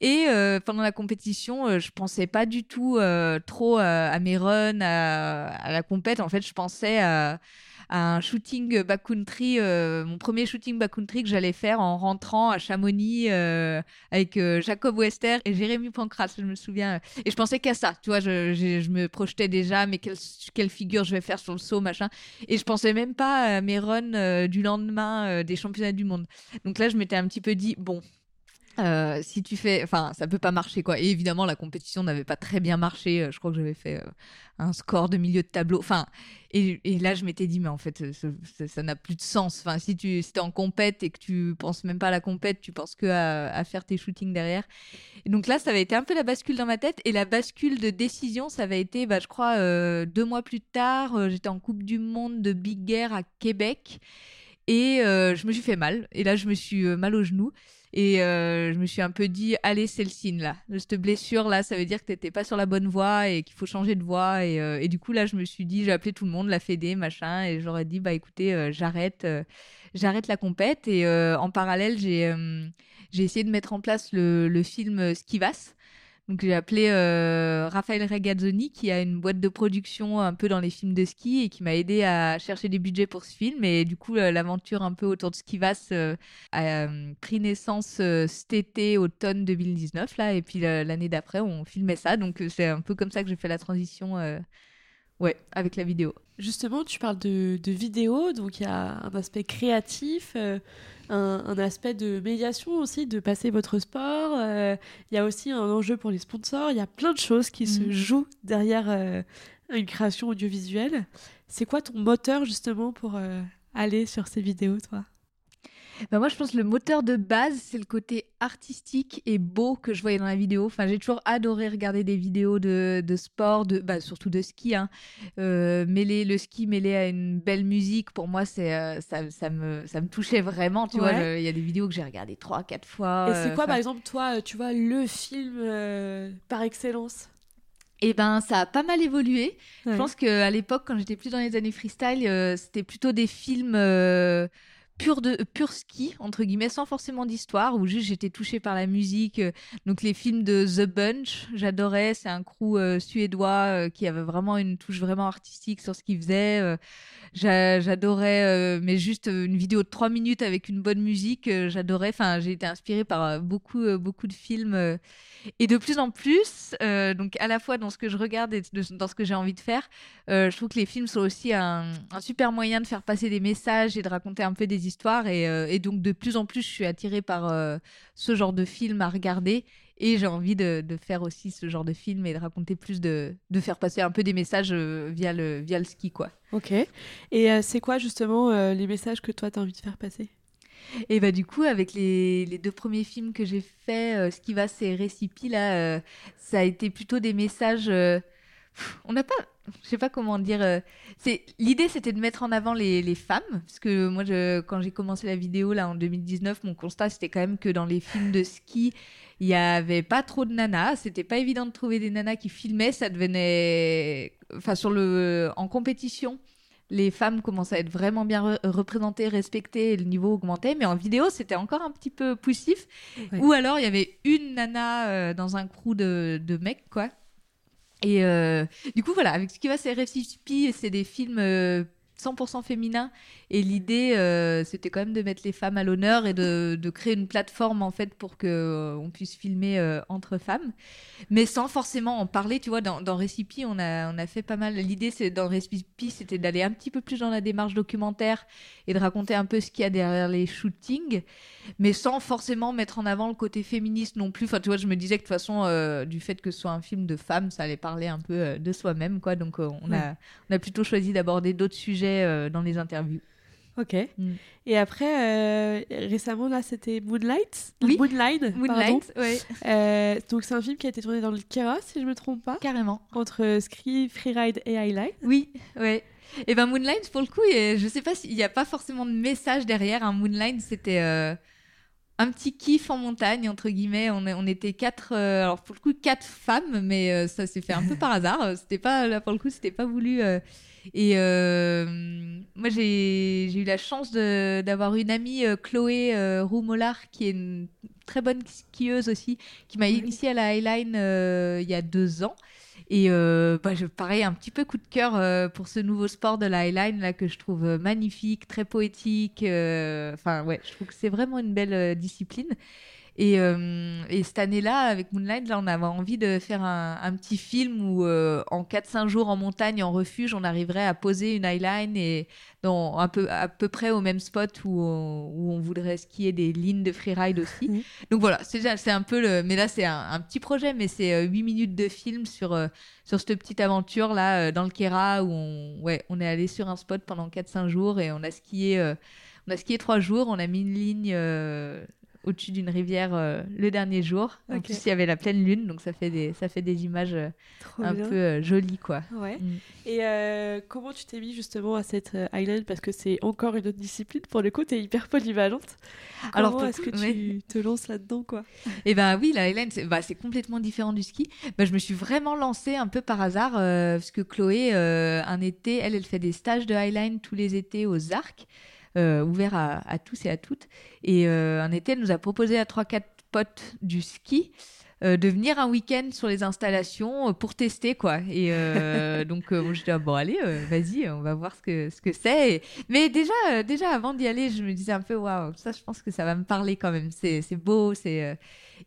Et euh, pendant la compétition, euh, je pensais pas du tout trop à mes runs, à, à, la compète. En fait, je pensais à un shooting backcountry, euh, mon premier shooting backcountry que j'allais faire en rentrant à Chamonix euh, avec euh, Jacob Wester et Jérémy Pancras, je me souviens. Et je pensais qu'à ça, tu vois, je, me projetais déjà, mais quelle, quelle, figure je vais faire sur le saut, machin. Et je pensais même pas à mes runs du lendemain des championnats du monde. Donc là, je m'étais un petit peu dit, bon, euh, si tu fais, enfin, ça peut pas marcher quoi. Et évidemment, la compétition n'avait pas très bien marché. Euh, je crois que j'avais fait euh, un score de milieu de tableau. Enfin, et, là, je m'étais dit, mais en fait, ça n'a plus de sens. Enfin, si tu es en compète et que tu penses même pas à la compète, tu penses que à, faire tes shootings derrière. Et donc là, ça avait été un peu la bascule dans ma tête. Et la bascule de décision, ça avait été, bah, je crois, deux mois plus tard. J'étais en Coupe du Monde de Big Air à Québec et je me suis fait mal. Et là, je me suis mal au genou. Et euh, je me suis un peu dit, allez, c'est le signe là. Cette blessure là, ça veut dire que t'étais pas sur la bonne voie et qu'il faut changer de voie. Et, euh, du coup là, je me suis dit, j'ai appelé tout le monde, la Fédé, machin, et j'aurais dit, bah écoutez, euh, j'arrête, j'arrête la compète. Et en parallèle, j'ai j'ai essayé de mettre en place le, le film Skivas donc j'ai appelé euh, Raphaël Regazzoni qui a une boîte de production un peu dans les films de ski et qui m'a aidé à chercher des budgets pour ce film. Et du coup, l'aventure un peu autour de Skivas euh, a euh, pris naissance euh, cet été, automne 2019 là. Et puis l'année d'après, on filmait ça. Donc c'est un peu comme ça que j'ai fait la transition. Ouais, avec la vidéo. Justement, tu parles de, de vidéo, donc il y a un aspect créatif, un, aspect de médiation aussi, de passer votre sport. Euh, il y a aussi un enjeu pour les sponsors. Il y a plein de choses qui se mhm. jouent derrière euh, une création audiovisuelle. C'est quoi ton moteur justement pour euh, aller sur ces vidéos, toi? Bah moi, je pense que le moteur de base, c'est le côté artistique et beau que je voyais dans la vidéo. Enfin, j'ai toujours adoré regarder des vidéos de, de sport, de, bah, surtout de ski. Hein. Euh, le ski mêlé à une belle musique, pour moi, c'est euh, ça, ça, me, ça me touchait vraiment. Tu vois, il y a des vidéos que j'ai regardées trois, quatre fois. Et c'est quoi, par exemple, toi, tu vois, le film euh, par excellence? Eh ben, ça a pas mal évolué. Je pense qu'à l'époque, quand j'étais plus dans les années freestyle, c'était plutôt des films pur de pur ski entre guillemets sans forcément d'histoire où juste j'étais touchée par la musique donc les films de The Bunch j'adorais c'est un crew suédois qui avait vraiment une touche vraiment artistique sur ce qu'il faisait j'adorais mais juste une vidéo de trois minutes avec une bonne musique j'adorais enfin j'ai été inspirée par beaucoup beaucoup de films et de plus en plus, euh, donc à la fois dans ce que je regarde et dans ce que j'ai envie de faire, euh, je trouve que les films sont aussi un, super moyen de faire passer des messages et de raconter un peu des histoires. Et, euh, donc de plus en plus, je suis attirée par ce genre de film à regarder. Et j'ai envie de, faire aussi ce genre de film et de raconter plus de, de faire passer un peu des messages via, le, via le ski, quoi. Ok. Et c'est quoi justement les messages que toi, tu as envie de faire passer? Et bah du coup, avec les, les deux premiers films que j'ai fait, euh, ce qui va, c'est Récipi, là, euh, ça a été plutôt des messages... Euh, on n'a pas... Je sais pas comment dire. c'est l'idée, c'était de mettre en avant les, les femmes, parce que moi, je, quand j'ai commencé la vidéo là en 2019, mon constat c'était quand même que dans les films de ski, il y avait pas trop de nanas. C'était pas évident de trouver des nanas qui filmaient. Ça devenait, enfin sur le en compétition, les femmes commençaient à être vraiment bien représentées, respectées, et le niveau augmentait. Mais en vidéo, c'était encore un petit peu poussif. Ou alors, il y avait une nana euh, dans un crew de, de mecs, quoi. Et euh, du coup, voilà, avec ce qui va, c'est RFCP, c'est des films euh, 100% féminin. Et l'idée, euh, c'était quand même de mettre les femmes à l'honneur et de, de, créer une plateforme en fait pour que euh, on puisse filmer euh, entre femmes, mais sans forcément en parler. Tu vois, dans, dans Recipe, on a on a fait pas mal. L'idée, c'est dans Recipe, c'était d'aller un petit peu plus dans la démarche documentaire et de raconter un peu ce qu'il y a derrière les shootings, mais sans forcément mettre en avant le côté féministe non plus. Enfin, tu vois, je me disais que de toute façon, du fait que ce soit un film de femmes, ça allait parler un peu de soi-même, quoi. Donc, on a on a plutôt choisi d'aborder d'autres sujets euh, dans les interviews. Ok. Mm. Et après, euh, récemment, là, c'était Moonlight Oui. Moonlight. Moonlight, ouais. Euh, donc, c'est un film qui a été tourné dans le Kera, si je me trompe pas. Carrément. Entre Ski, Freeride et Highlight. Oui, ouais. Et ben Moonlight, pour le coup, je sais pas s'il n'y a pas forcément de message derrière. Un Moonlight, c'était un petit kiff en montagne, entre guillemets. On, on était quatre, alors pour le coup, quatre femmes, mais ça s'est fait un peu par hasard. C'était pas, là, pour le coup, c'était pas voulu. Et euh, moi, j'ai eu la chance d'avoir une amie, euh, Chloé euh, Roumollard, qui est une très bonne skieuse aussi, qui m'a initiée à la Highline il y a deux ans. Et bah, je, pareil, un petit peu coup de cœur pour ce nouveau sport de la Highline là que je trouve magnifique, très poétique. Enfin ouais, je trouve que c'est vraiment une belle discipline. Et, euh, et cette année-là, avec Moonlight, là, on avait envie de faire un, un petit film où, euh, en 4-5 jours en montagne, en refuge, on arriverait à poser une highline et dans un peu, à peu près au même spot où on, où on voudrait skier des lignes de freeride aussi. Mmh. Donc voilà, c'est, un peu le. Mais là, c'est un, un petit projet, mais c'est 8 euh, minutes de film sur, sur cette petite aventure là, dans le Kera, où on, ouais, on est allé sur un spot pendant 4-5 jours et on a skié. on a skié 3 jours, on a mis une ligne au-dessus d'une rivière euh, le dernier jour. En plus, il y avait la pleine lune, donc ça fait des, ça fait des images euh, un peu euh, jolies, quoi. Ouais. Mm. Et comment tu t'es mis justement à cette island? Parce que c'est encore une autre discipline. Pour le coup, tu es hyper polyvalente. Comment Alors, est-ce que tu te lances là-dedans, quoi? Eh ben oui, la highline, c'est bah, complètement différent du ski. Bah, je me suis vraiment lancée un peu par hasard, parce que Chloé, un été, elle, elle fait des stages de highline tous les étés aux Arcs. Euh, ouvert à, tous et à toutes. Et euh, un été, elle nous a proposé à trois quatre potes du ski euh, de venir un week-end sur les installations pour tester quoi. Et donc je dis ah, bon allez, vas-y, on va voir ce que ce que c'est. Mais déjà déjà avant d'y aller, je me disais un peu waouh, ça je pense que ça va me parler quand même. C'est beau, c'est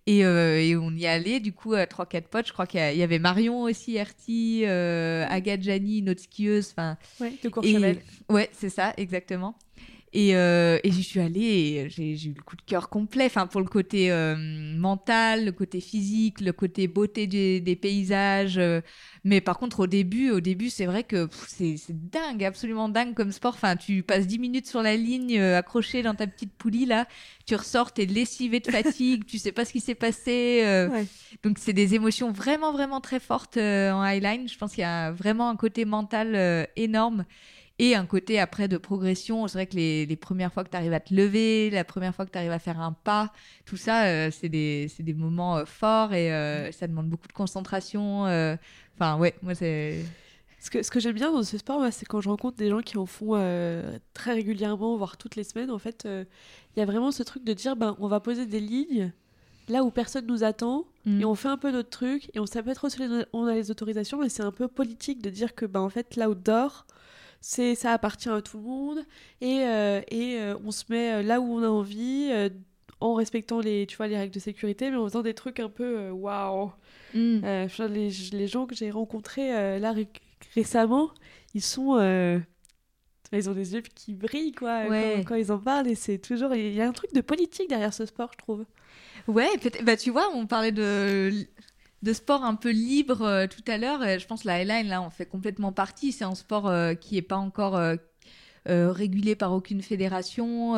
et, et, on y allait du coup à trois quatre potes. Je crois qu'il y, avait Marion aussi, Erti, Agathe Jani, notre skieuse. Enfin ouais, de Courchevel. Ouais, c'est ça exactement. Et, euh, et j'y suis allée et j'ai eu le coup de cœur complet. Enfin, pour le côté euh, mental, le côté physique, le côté beauté des, des paysages. Euh. mais par contre, au début, au début, c'est vrai que c'est dingue, absolument dingue comme sport. Enfin, tu passes 10 minutes sur la ligne, euh, accroché dans ta petite poulie là. Tu ressors, t'es lessivé de fatigue, tu sais pas ce qui s'est passé. Ouais. Donc, c'est des émotions vraiment, vraiment très fortes en highline. Je pense qu'il y a vraiment un côté mental énorme et un côté après de progression. C'est vrai que les, les premières fois que tu arrives à te lever, la première fois que tu arrives à faire un pas, tout ça, euh, c'est des, des, moments euh, forts et euh, ça demande beaucoup de concentration. Enfin, ouais, moi, c'est. Ce que, ce que j'aime bien dans ce sport, c'est quand je rencontre des gens qui en font très régulièrement, voire toutes les semaines. En fait, il y a vraiment ce truc de dire ben, on va poser des lignes là où personne nous attend Mm. et on fait un peu notre truc et on sait pas trop si on a les autorisations, mais c'est un peu politique de dire que ben, en fait, l'outdoor, c'est ça appartient à tout le monde et, euh, et euh, on se met euh, là où on a envie. euh, en respectant les, tu vois, les règles de sécurité, mais en faisant des trucs un peu waouh. Mm. Les, les gens que j'ai rencontrés là ré- récemment, ils sont. ils ont des yeux qui brillent, quoi, Ouais. quand, quand ils en parlent. Et c'est toujours. Il y a un truc de politique derrière ce sport, je trouve. Ouais, bah, tu vois, on parlait de, de sport un peu libre euh, tout à l'heure. Je pense que la Highline, là, on fait complètement partie. C'est un sport euh, qui n'est pas encore euh, régulé par aucune fédération.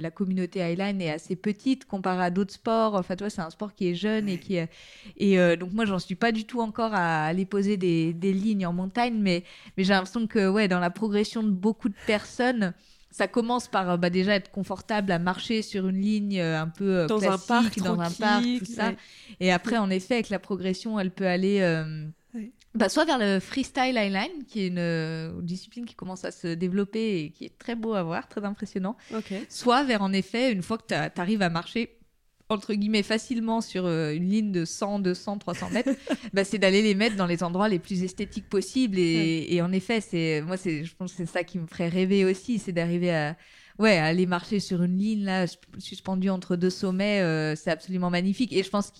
La communauté Highline est assez petite comparée à d'autres sports. Enfin, toi, c'est un sport qui est jeune et qui est- et donc moi, j'en suis pas du tout encore à aller poser des, des lignes en montagne, mais mais j'ai l'impression que ouais, dans la progression de beaucoup de personnes. Ça commence par euh, bah, déjà être confortable à marcher sur une ligne euh, un peu euh, Dans un classique, parc, dans un parc, tout ça. ouais. Et après, en effet, avec la progression, elle peut aller euh, Ouais. bah, soit vers le freestyle highline, qui est une euh, discipline qui commence à se développer et qui est très beau à voir, très impressionnant. Ok. Soit vers, en effet, une fois que tu arrives à marcher entre guillemets facilement sur euh, une ligne de 100, 200, 300 mètres, bah, c'est d'aller les mettre dans les endroits les plus esthétiques possibles. Et, et en effet, c'est moi, c'est, je pense que c'est ça qui me ferait rêver aussi, c'est d'arriver à, ouais, aller marcher sur une ligne là, suspendue entre deux sommets. euh, c'est absolument magnifique. Et je pense que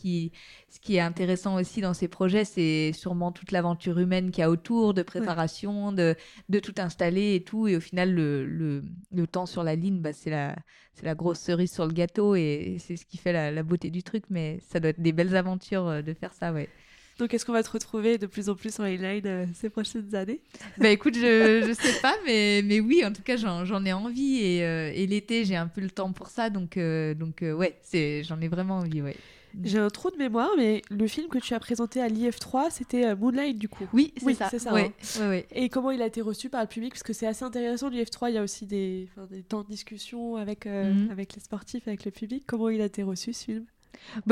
ce qui est intéressant aussi dans ces projets, c'est sûrement toute l'aventure humaine qu'il y a autour, de préparation, de, de tout installer et tout. Et au final, le, le, le temps sur la ligne, bah, c'est la, c'est la grosse cerise sur le gâteau et c'est ce qui fait la, la beauté du truc. Mais ça doit être des belles aventures euh, de faire ça, ouais. Donc, est-ce qu'on va te retrouver de plus en plus en highline euh, ces prochaines années? Bah écoute, je, je sais pas, mais, mais oui, en tout cas, j'en, j'en ai envie et, euh, et l'été, j'ai un peu le temps pour ça. Donc, euh, donc euh, ouais, c'est, j'en ai vraiment envie, ouais. J'ai un trou de mémoire, mais le film que tu as présenté à l'IF3, c'était Moonlight, du coup. Oui, c'est Oui, ça. ça, Ouais, hein. ouais, ouais. Et comment il a été reçu par le public? Parce que c'est assez intéressant, l'IF3, il y a aussi des, des temps de discussion avec, euh, Mhm. avec les sportifs, avec le public. Comment il a été reçu, ce film?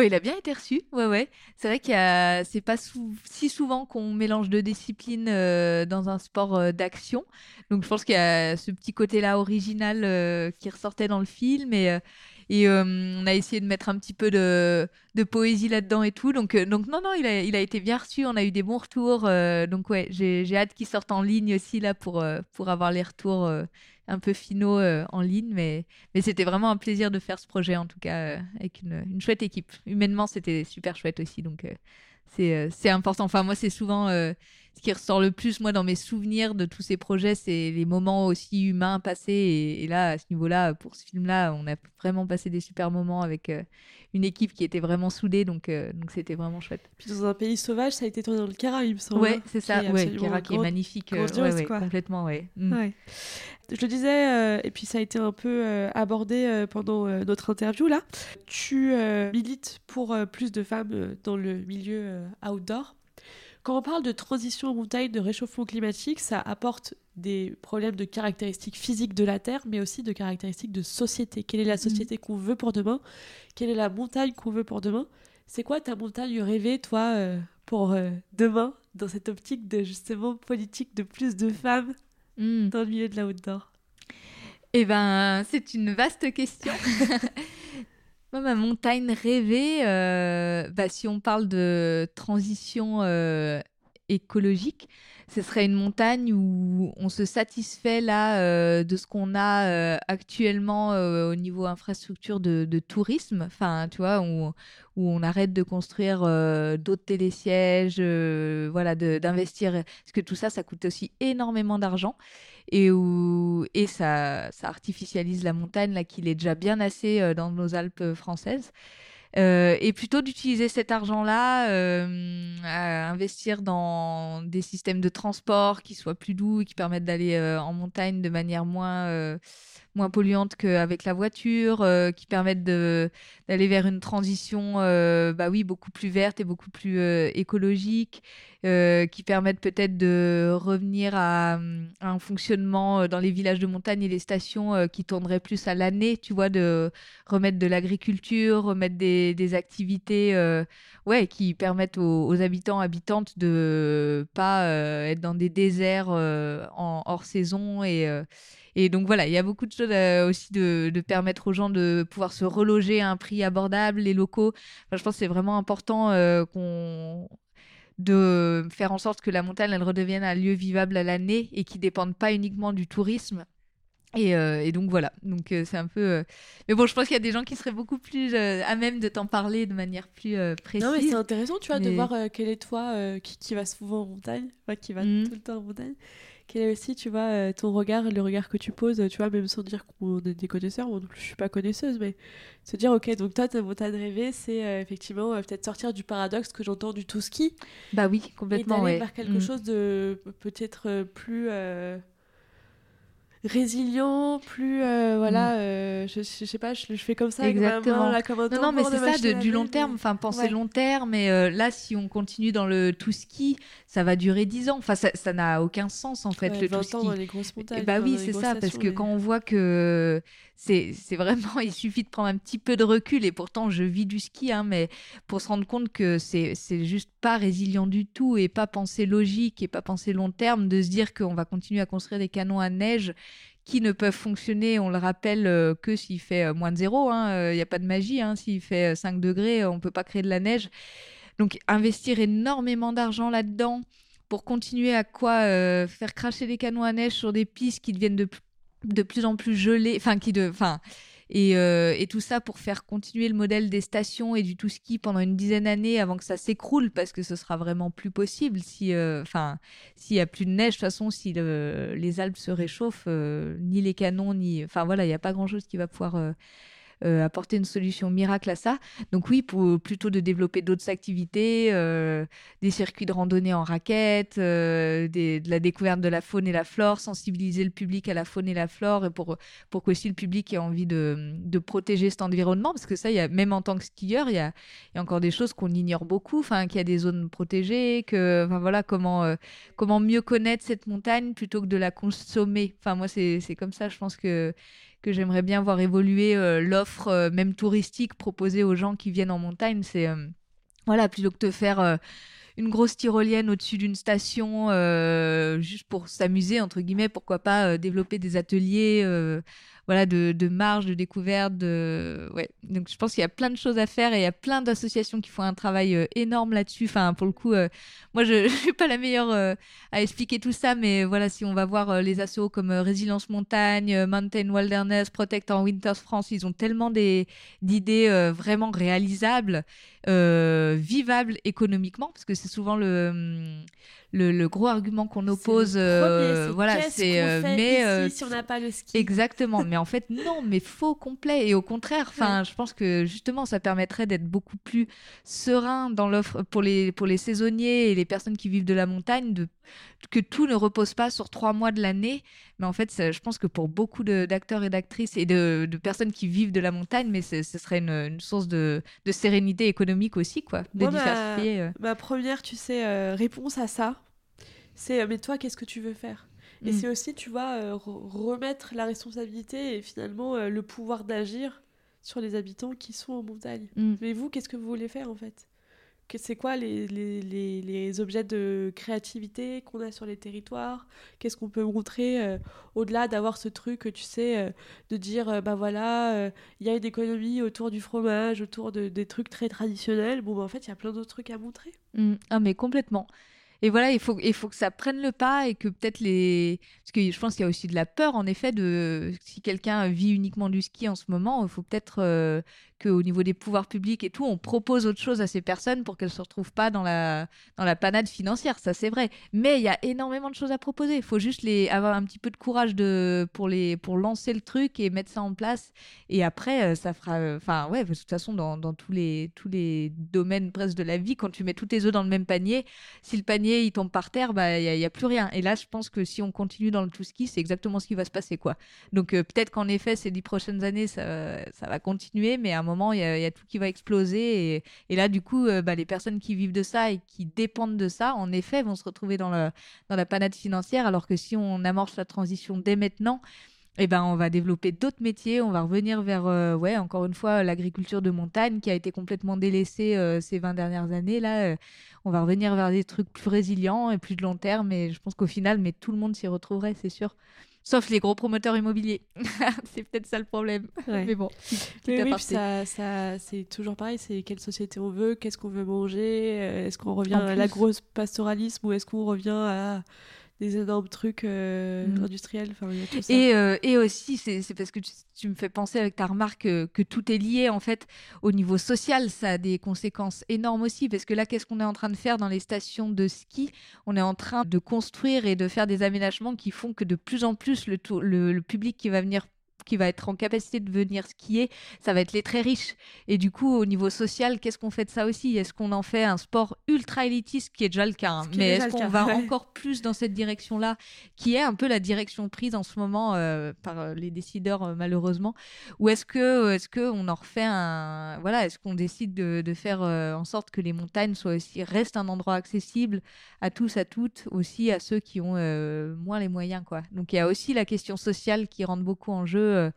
Il a bien été reçu, ouais, ouais. C'est vrai y a, c'est pas si souvent qu'on mélange deux disciplines euh, dans un sport euh, d'action. Donc, je pense qu'il y a ce petit côté-là original euh, qui ressortait dans le film et, et euh, on a essayé de mettre un petit peu de, de poésie là-dedans et tout. Donc, euh, donc non, non, il a, il a été bien reçu. On a eu des bons retours. euh, donc, ouais, j'ai, hâte qu'il sorte en ligne aussi là pour, pour avoir les retours un peu finaux en ligne. Mais, mais c'était vraiment un plaisir de faire ce projet, en tout cas, avec une, une chouette équipe. Humainement, c'était super chouette aussi. Donc, c'est important. Enfin, moi, c'est souvent ce qui ressort le plus, moi, dans mes souvenirs de tous ces projets, c'est les moments aussi humains passés. Et, et là, à ce niveau-là, pour ce film-là, on a vraiment passé des super moments avec euh, une équipe qui était vraiment soudée. Donc, euh, donc c'était vraiment chouette. Puis dans un pays sauvage, ça a été tourné dans le Cara, il me semble. Ouais, hein, c'est qui ça. est Ouais, qui est magnifique. euh, ouais, ouais, quoi. complètement, ouais. Mm. Ouais. Je le disais, et puis ça a été un peu abordé pendant notre interview là. Tu milites pour plus de femmes dans le milieu outdoor. Quand on parle de transition en montagne, de réchauffement climatique, ça apporte des problèmes de caractéristiques physiques de la Terre, mais aussi de caractéristiques de société. Quelle est la société qu'on veut pour demain? Quelle est la montagne qu'on veut pour demain? C'est quoi ta montagne rêvée, toi, euh, pour euh, demain, dans cette optique de justement politique de plus de femmes Mm. dans le milieu de l'outdoor Eh ben, c'est une vaste question. Moi, ma montagne rêvée, euh, bah, si on parle de transition euh, écologique, ce serait une montagne où on se satisfait là euh, de ce qu'on a actuellement au niveau infrastructure de, de tourisme. Enfin, tu vois, où, où on arrête de construire d'autres télésièges, voilà, d'investir, parce que tout ça, ça coûte aussi énormément d'argent et où et ça, ça artificialise la montagne là qu'il est déjà bien assez euh, dans nos Alpes françaises. Euh, et plutôt d'utiliser cet argent-là euh, à investir dans des systèmes de transport qui soient plus doux et qui permettent d'aller en montagne de manière moins, moins polluantes qu'avec la voiture, euh, qui permettent d'aller vers une transition, euh, bah oui, beaucoup plus verte et beaucoup plus euh, écologique, qui permettent peut-être de revenir à, un fonctionnement dans les villages de montagne et les stations qui tourneraient plus à l'année, tu vois, de remettre de l'agriculture, remettre des, activités, ouais, qui permettent aux, aux, habitants habitantes de pas être dans des déserts en hors saison et et donc voilà, il y a beaucoup de choses euh, aussi de, permettre aux gens de pouvoir se reloger à un prix abordable, les locaux. je pense que c'est vraiment important euh, qu'on de faire en sorte que la montagne elle redevienne un lieu vivable à l'année et qui dépende pas uniquement du tourisme. Et, euh, donc voilà, donc c'est un peu. Mais bon, je pense qu'il y a des gens qui seraient beaucoup plus à même de t'en parler de manière plus précise. Non, mais c'est intéressant, tu vois, de voir quel est toi qui, qui, va souvent en montagne, qui va mmh. tout le temps en montagne quel est aussi, tu vois, euh, ton regard, le regard que tu poses, tu vois, même sans dire qu'on est des connaisseurs, moi non plus je suis pas connaisseuse, mais se dire, ok, donc toi, ta montagne rêvée, c'est euh, effectivement euh, peut-être sortir du paradoxe que j'entends du tout ski. Bah oui, complètement, et vers quelque mm. chose de peut-être plus résilient, plus euh, voilà, mm. euh, je, je, sais pas, je, je, fais comme ça exactement. Avec non, non, mais c'est ça, de, du long terme. Enfin, penser long terme. Mais euh, là, si on continue dans le tout ski, ça va durer 10 ans. Enfin, ça n'a aucun sens en fait le tout ski. Dans les grosses montagnes. bah oui, c'est ça, parce que quand on voit que c'est vraiment, il suffit de prendre un petit peu de recul. Et pourtant, je vis du ski, hein, mais pour se rendre compte que c'est juste pas résilient du tout et pas penser logique et pas penser long terme, de se dire qu'on va continuer à construire des canons à neige qui ne peuvent fonctionner, on le rappelle, euh, que s'il fait euh, moins de zéro. Il hein, n'y euh, a pas de magie. Hein, s'il fait 5 degrés, on ne peut pas créer de la neige. Donc investir énormément d'argent là-dedans pour continuer à quoi faire cracher des canons à neige sur des pistes qui deviennent de, de plus en plus gelées, enfin qui de, enfin euh, et, tout ça pour faire continuer le modèle des stations et du tout ski pendant une dizaine d'années avant que ça s'écroule parce que ce sera vraiment plus possible si, euh, enfin, s'il y a plus de neige. De toute façon, si les Alpes se réchauffent, euh, ni les canons, ni, enfin voilà, il n'y a pas grand chose qui va pouvoir euh, apporter une solution miracle à ça. Donc oui, pour, plutôt de développer d'autres activités, euh, des circuits de randonnée en raquettes, euh, de la découverte de la faune et la flore, sensibiliser le public à la faune et la flore, et pour, pour qu'aussi le public ait envie de, de protéger cet environnement, parce que ça, y a, même en tant que skieur, il y a, y a encore des choses qu'on ignore beaucoup, qu'il y a des zones protégées, que voilà comment comment mieux connaître cette montagne plutôt que de la consommer. Enfin moi c'est comme ça, je pense que j'aimerais bien voir évoluer euh, l'offre euh, même touristique proposée aux gens qui viennent en montagne. C'est euh, voilà, plutôt que de faire une grosse tyrolienne au-dessus d'une station juste pour s'amuser entre guillemets, pourquoi pas développer des ateliers voilà, de, de marge, de découverte. De... Ouais. Donc je pense qu'il y a plein de choses à faire et il y a plein d'associations qui font un travail euh, énorme là-dessus. Enfin, pour le coup, euh, moi, je ne suis pas la meilleure euh, à expliquer tout ça, mais voilà, si on va voir les assos comme Résilience Montagne, Mountain Wilderness, Protect en Winters France, ils ont tellement d'idées vraiment réalisables, vivables économiquement, parce que c'est souvent le le, gros argument qu'on oppose, euh, voilà, c'est euh, mais euh, si on n'a pas le ski? Exactement, mais en fait non, mais faux complet et au contraire, enfin, je pense que justement ça permettrait d'être beaucoup plus serein dans l'offre pour les pour les saisonniers et les personnes qui vivent de la montagne, de que tout ne repose pas sur trois mois de l'année, mais en fait, je pense que pour beaucoup d'acteurs et d'actrices et de, personnes qui vivent de la montagne, mais ce serait une, source de, sérénité économique aussi, quoi, de diversifier. Ma, première, tu sais, réponse à ça, c'est euh, mais toi, qu'est-ce que tu veux faire? Et mm. c'est aussi, tu vois, euh, remettre la responsabilité et finalement euh, le pouvoir d'agir sur les habitants qui sont en montagne. Mm. Mais vous, qu'est-ce que vous voulez faire en fait? C'est quoi les, les, les, objets de créativité qu'on a sur les territoires? Qu'est-ce qu'on peut montrer au-delà d'avoir ce truc, tu sais, de dire, bah voilà, il y a une économie autour du fromage, autour de, des trucs très traditionnels. Bon, bah, en fait, il y a plein d'autres trucs à montrer. Mm. Ah, mais complètement. Et voilà, il faut, il faut que ça prenne le pas et que peut-être les. Parce que je pense qu'il y a aussi de la peur, en effet, de. Si quelqu'un vit uniquement du ski en ce moment, il faut peut-être euh, qu'au niveau des pouvoirs publics et tout, on propose autre chose à ces personnes pour qu'elles se retrouvent pas dans la, dans la panade financière. Ça, c'est vrai. Mais il y a énormément de choses à proposer. Il faut juste les, avoir un petit peu de courage de, pour, les, pour lancer le truc et mettre ça en place. Et après, euh, ça fera. Euh, enfin, ouais, de toute façon, dans, dans, tous, les, tous les domaines presque de la vie, quand tu mets tous tes œufs dans le même panier, si le panier il tombe par terre, bah, il n'y a, plus rien. Et là, je pense que si on continue dans le tout ski, c'est exactement ce qui va se passer. quoi. Donc, euh, peut-être qu'en effet, ces dix prochaines années, ça, ça va continuer, mais à un moment, il y, a tout qui va exploser. Et, là, du coup, bah, les personnes qui vivent de ça et qui dépendent de ça, en effet, vont se retrouver dans, la panade financière, alors que si on amorce la transition dès maintenant, eh ben, on va développer d'autres métiers, on va revenir vers, euh, ouais, encore une fois, l'agriculture de montagne qui a été complètement délaissée euh, ces 20 dernières années. Là, euh, on va revenir vers des trucs plus résilients et plus de long terme. Et je pense qu'au final, mais tout le monde s'y retrouverait, c'est sûr. Sauf les gros promoteurs immobiliers. c'est peut-être ça le problème. Mais bon, oui, ça, ça c'est toujours pareil. C'est quelle société on veut, qu'est-ce qu'on veut manger, est-ce qu'on revient à la grosse pastoralisme ou est-ce qu'on revient à des énormes trucs euh, mm. industriels. Et, euh, et aussi, c'est parce que tu, me fais penser avec ta remarque que, tout est lié, en fait, au niveau social. Ça a des conséquences énormes aussi, parce que là, qu'est-ce qu'on est en train de faire dans les stations de ski? On est en train de construire et de faire des aménagements qui font que de plus en plus, le, le, le public qui va venir qui va être en capacité de venir skier, ça va être les très riches. Et du coup, au niveau social, qu'est-ce qu'on fait de ça aussi? Est-ce qu'on en fait un sport ultra élitiste, qui est déjà le cas hein? Mais est-ce qu'on va encore plus dans cette direction-là, qui est un peu la direction prise en ce moment euh, par euh, les décideurs, euh, malheureusement? Ou est-ce que, est-ce que on en refait un Voilà, est-ce qu'on décide de, de faire en sorte que les montagnes soient aussi restent un endroit accessible à tous, à toutes, aussi à ceux qui ont moins les moyens, quoi? Donc il y a aussi la question sociale qui rentre beaucoup en jeu euh,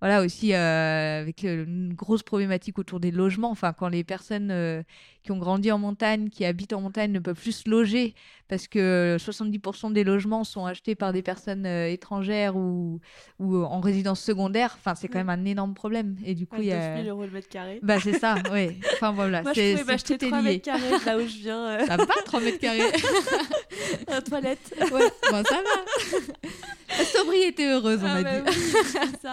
voilà aussi euh, avec euh, une grosse problématique autour des logements. Enfin, quand les personnes qui ont grandi en montagne, qui habitent en montagne, ne peuvent plus se loger parce que 70% des logements sont achetés par des personnes étrangères ou, ou en résidence secondaire. Enfin, c'est quand même un énorme problème. Et du coup, il y a. 000 euros le mètre carré. Bah, c'est ça, oui. Enfin, voilà. Moi, je pouvais m'acheter 3 mètres carrés là où je viens. Ça va, 3 mètres carrés? Un toilette. Ouais, bon, ça va. La sobriété heureuse, on ah a bah dit. ça.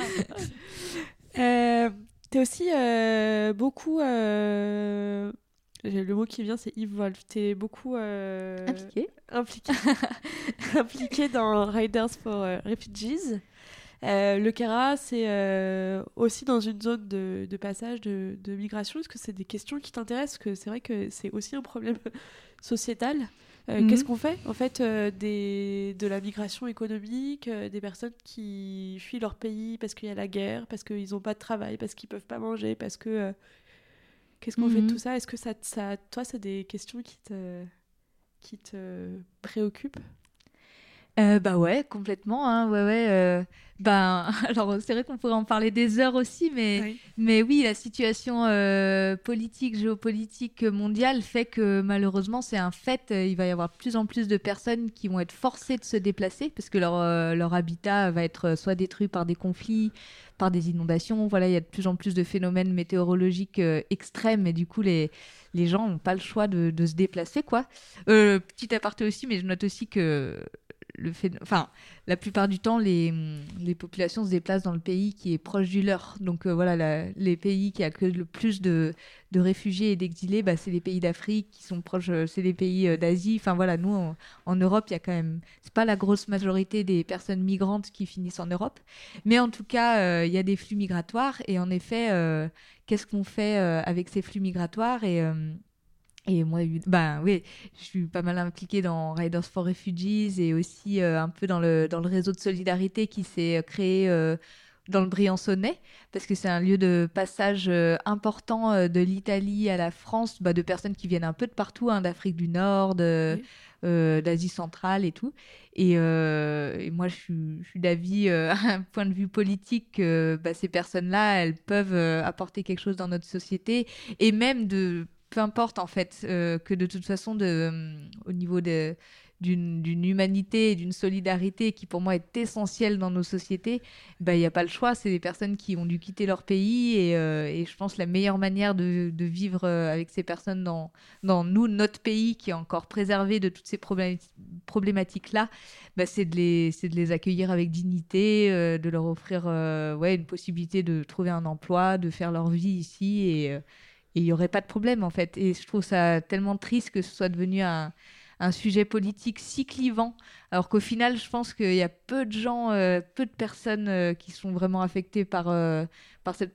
Euh, T'es aussi euh, beaucoup. Euh, le mot qui vient, c'est Yves Wolf. T'es beaucoup. Euh, impliqué. Impliqué. impliqué dans Riders for Refugees. le Kara, c'est aussi dans une zone de, de passage de, de, migration. Est-ce que c'est des questions qui t'intéressent? Parce que c'est vrai que c'est aussi un problème sociétal. Euh, qu'est-ce mhm. qu'on fait En fait, euh, des, de la migration économique, euh, des personnes qui fuient leur pays parce qu'il y a la guerre, parce qu'ils n'ont pas de travail, parce qu'ils peuvent pas manger, parce que. Qu'est-ce qu'on fait de mhm. tout ça? Est-ce que ça, ça, toi, c'est des questions qui te, qui te préoccupent? Euh, bah ouais, complètement. Hein, ouais, ouais. Euh, ben, alors c'est vrai qu'on pourrait en parler des heures aussi, mais oui. mais oui, la situation euh, politique, géopolitique mondiale fait que malheureusement c'est un fait. Il va y avoir de plus en plus de personnes qui vont être forcées de se déplacer parce que leur leur habitat va être soit détruit par des conflits, par des inondations. Voilà, il y a de plus en plus de phénomènes météorologiques extrêmes et du coup les les gens n'ont pas le choix de, de se déplacer quoi. petit aparté aussi, mais je note aussi que enfin, la plupart du temps, les, populations se déplacent dans le pays qui est proche du leur. Donc euh, voilà, les pays qui accueillent le plus de, de réfugiés et d'exilés, bah, c'est les pays d'Afrique qui sont proches, euh, c'est les pays euh, d'Asie. Enfin voilà, nous en, Europe, il y a quand même, c'est pas la grosse majorité des personnes migrantes qui finissent en Europe, mais en tout cas, il y a des flux migratoires et en effet, qu'est-ce qu'on fait avec ces flux migratoires et et moi, ben oui, je suis pas mal impliquée dans Riders for Refugees et aussi euh, un peu dans le, dans le réseau de solidarité qui s'est euh, créé euh, dans le Briançonnais, parce que c'est un lieu de passage important de l'Italie à la France, bah, de personnes qui viennent un peu de partout, hein, d'Afrique du Nord, d'Asie centrale et tout. Et, et moi, je suis, je suis d'avis, à un point de vue politique, que bah, ces personnes-là, elles peuvent apporter quelque chose dans notre société, et même de peu importe en fait, euh, que de toute façon, euh, au niveau d'une humanité et d'une solidarité qui pour moi est essentielle dans nos sociétés, bah, il n'y a pas le choix. C'est des personnes qui ont dû quitter leur pays et, euh, je pense la meilleure manière de, vivre avec ces personnes dans, nous, notre pays qui est encore préservé de toutes ces problématiques-là, bah, c'est de, les, accueillir avec dignité, de leur offrir une possibilité de trouver un emploi, de faire leur vie ici et il n'y aurait pas de problème en fait. Et je trouve ça tellement triste que ce soit devenu un un sujet politique si clivant, alors qu'au final, je pense qu'il y a peu de gens, euh, peu de personnes euh, qui sont vraiment affectées par, euh, par cette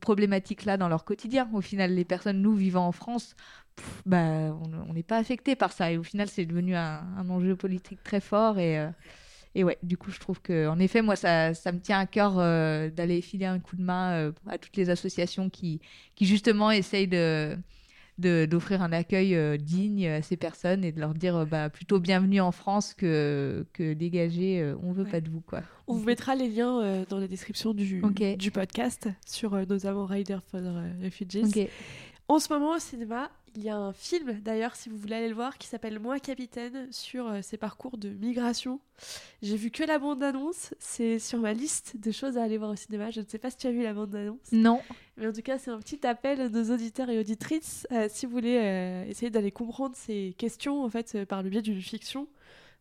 problématique-là dans leur quotidien. Au final, les personnes, nous, vivant en France, bah, on n'est pas affectés par ça. Et au final, c'est devenu un, enjeu politique très fort. Et, et ouais, du coup, je trouve que, en effet, moi, ça, ça me tient à cœur d'aller filer un coup de main à toutes les associations qui, qui justement essayent de d'offrir un accueil euh, digne à ces personnes et de leur dire euh, bah, plutôt bienvenue en France que, que dégagez, euh, on veut pas de vous. Quoi. On vous mettra les liens dans la description du, du podcast sur nos amants Rider for Refugees. En ce moment au cinéma, il y a un film d'ailleurs, si vous voulez aller le voir, qui s'appelle Moi Capitaine sur euh, ses parcours de migration. J'ai vu que la bande-annonce, c'est sur ma liste de choses à aller voir au cinéma. Je ne sais pas si tu as vu la bande-annonce. Non. Mais en tout cas, c'est un petit appel à nos auditeurs et auditrices. Euh, si vous voulez euh, essayer d'aller comprendre ces questions en fait par le biais d'une fiction,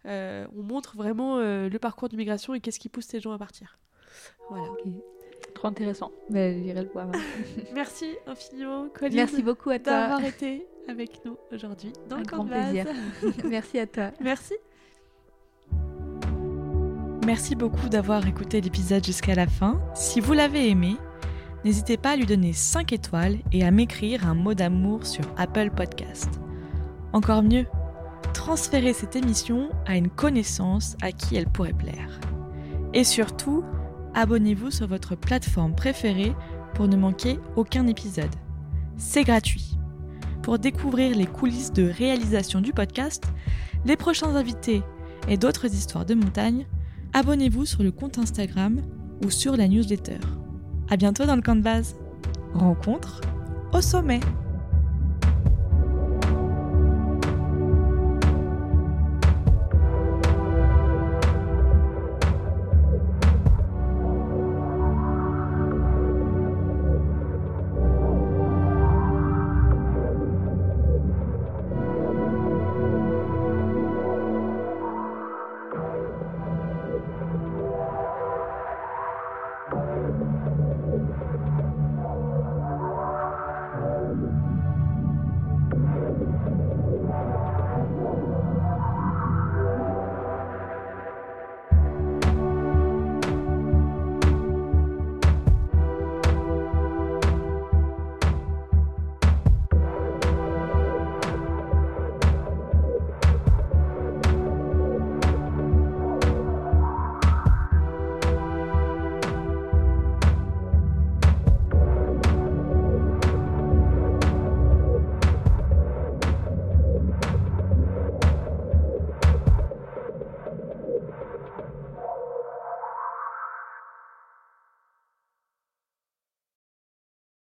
on montre vraiment le parcours de migration et qu'est-ce qui pousse ces gens à partir. Voilà. Trop intéressant. Mais j'irai le voir. Merci infiniment, Colline. Merci beaucoup à toi. D'avoir été avec nous aujourd'hui dans Un le grand plaisir. Merci à toi. Merci. Merci beaucoup d'avoir écouté l'épisode jusqu'à la fin. Si vous l'avez aimé, n'hésitez pas à lui donner 5 étoiles et à m'écrire un mot d'amour sur Apple Podcast. Encore mieux, transférez cette émission à une connaissance à qui elle pourrait plaire. Et surtout, abonnez-vous sur votre plateforme préférée pour ne manquer aucun épisode. C'est gratuit. Pour découvrir les coulisses de réalisation du podcast, les prochains invités et d'autres histoires de montagne, abonnez-vous sur le compte Instagram ou sur la newsletter. À bientôt dans le camp de base. Rencontre au sommet.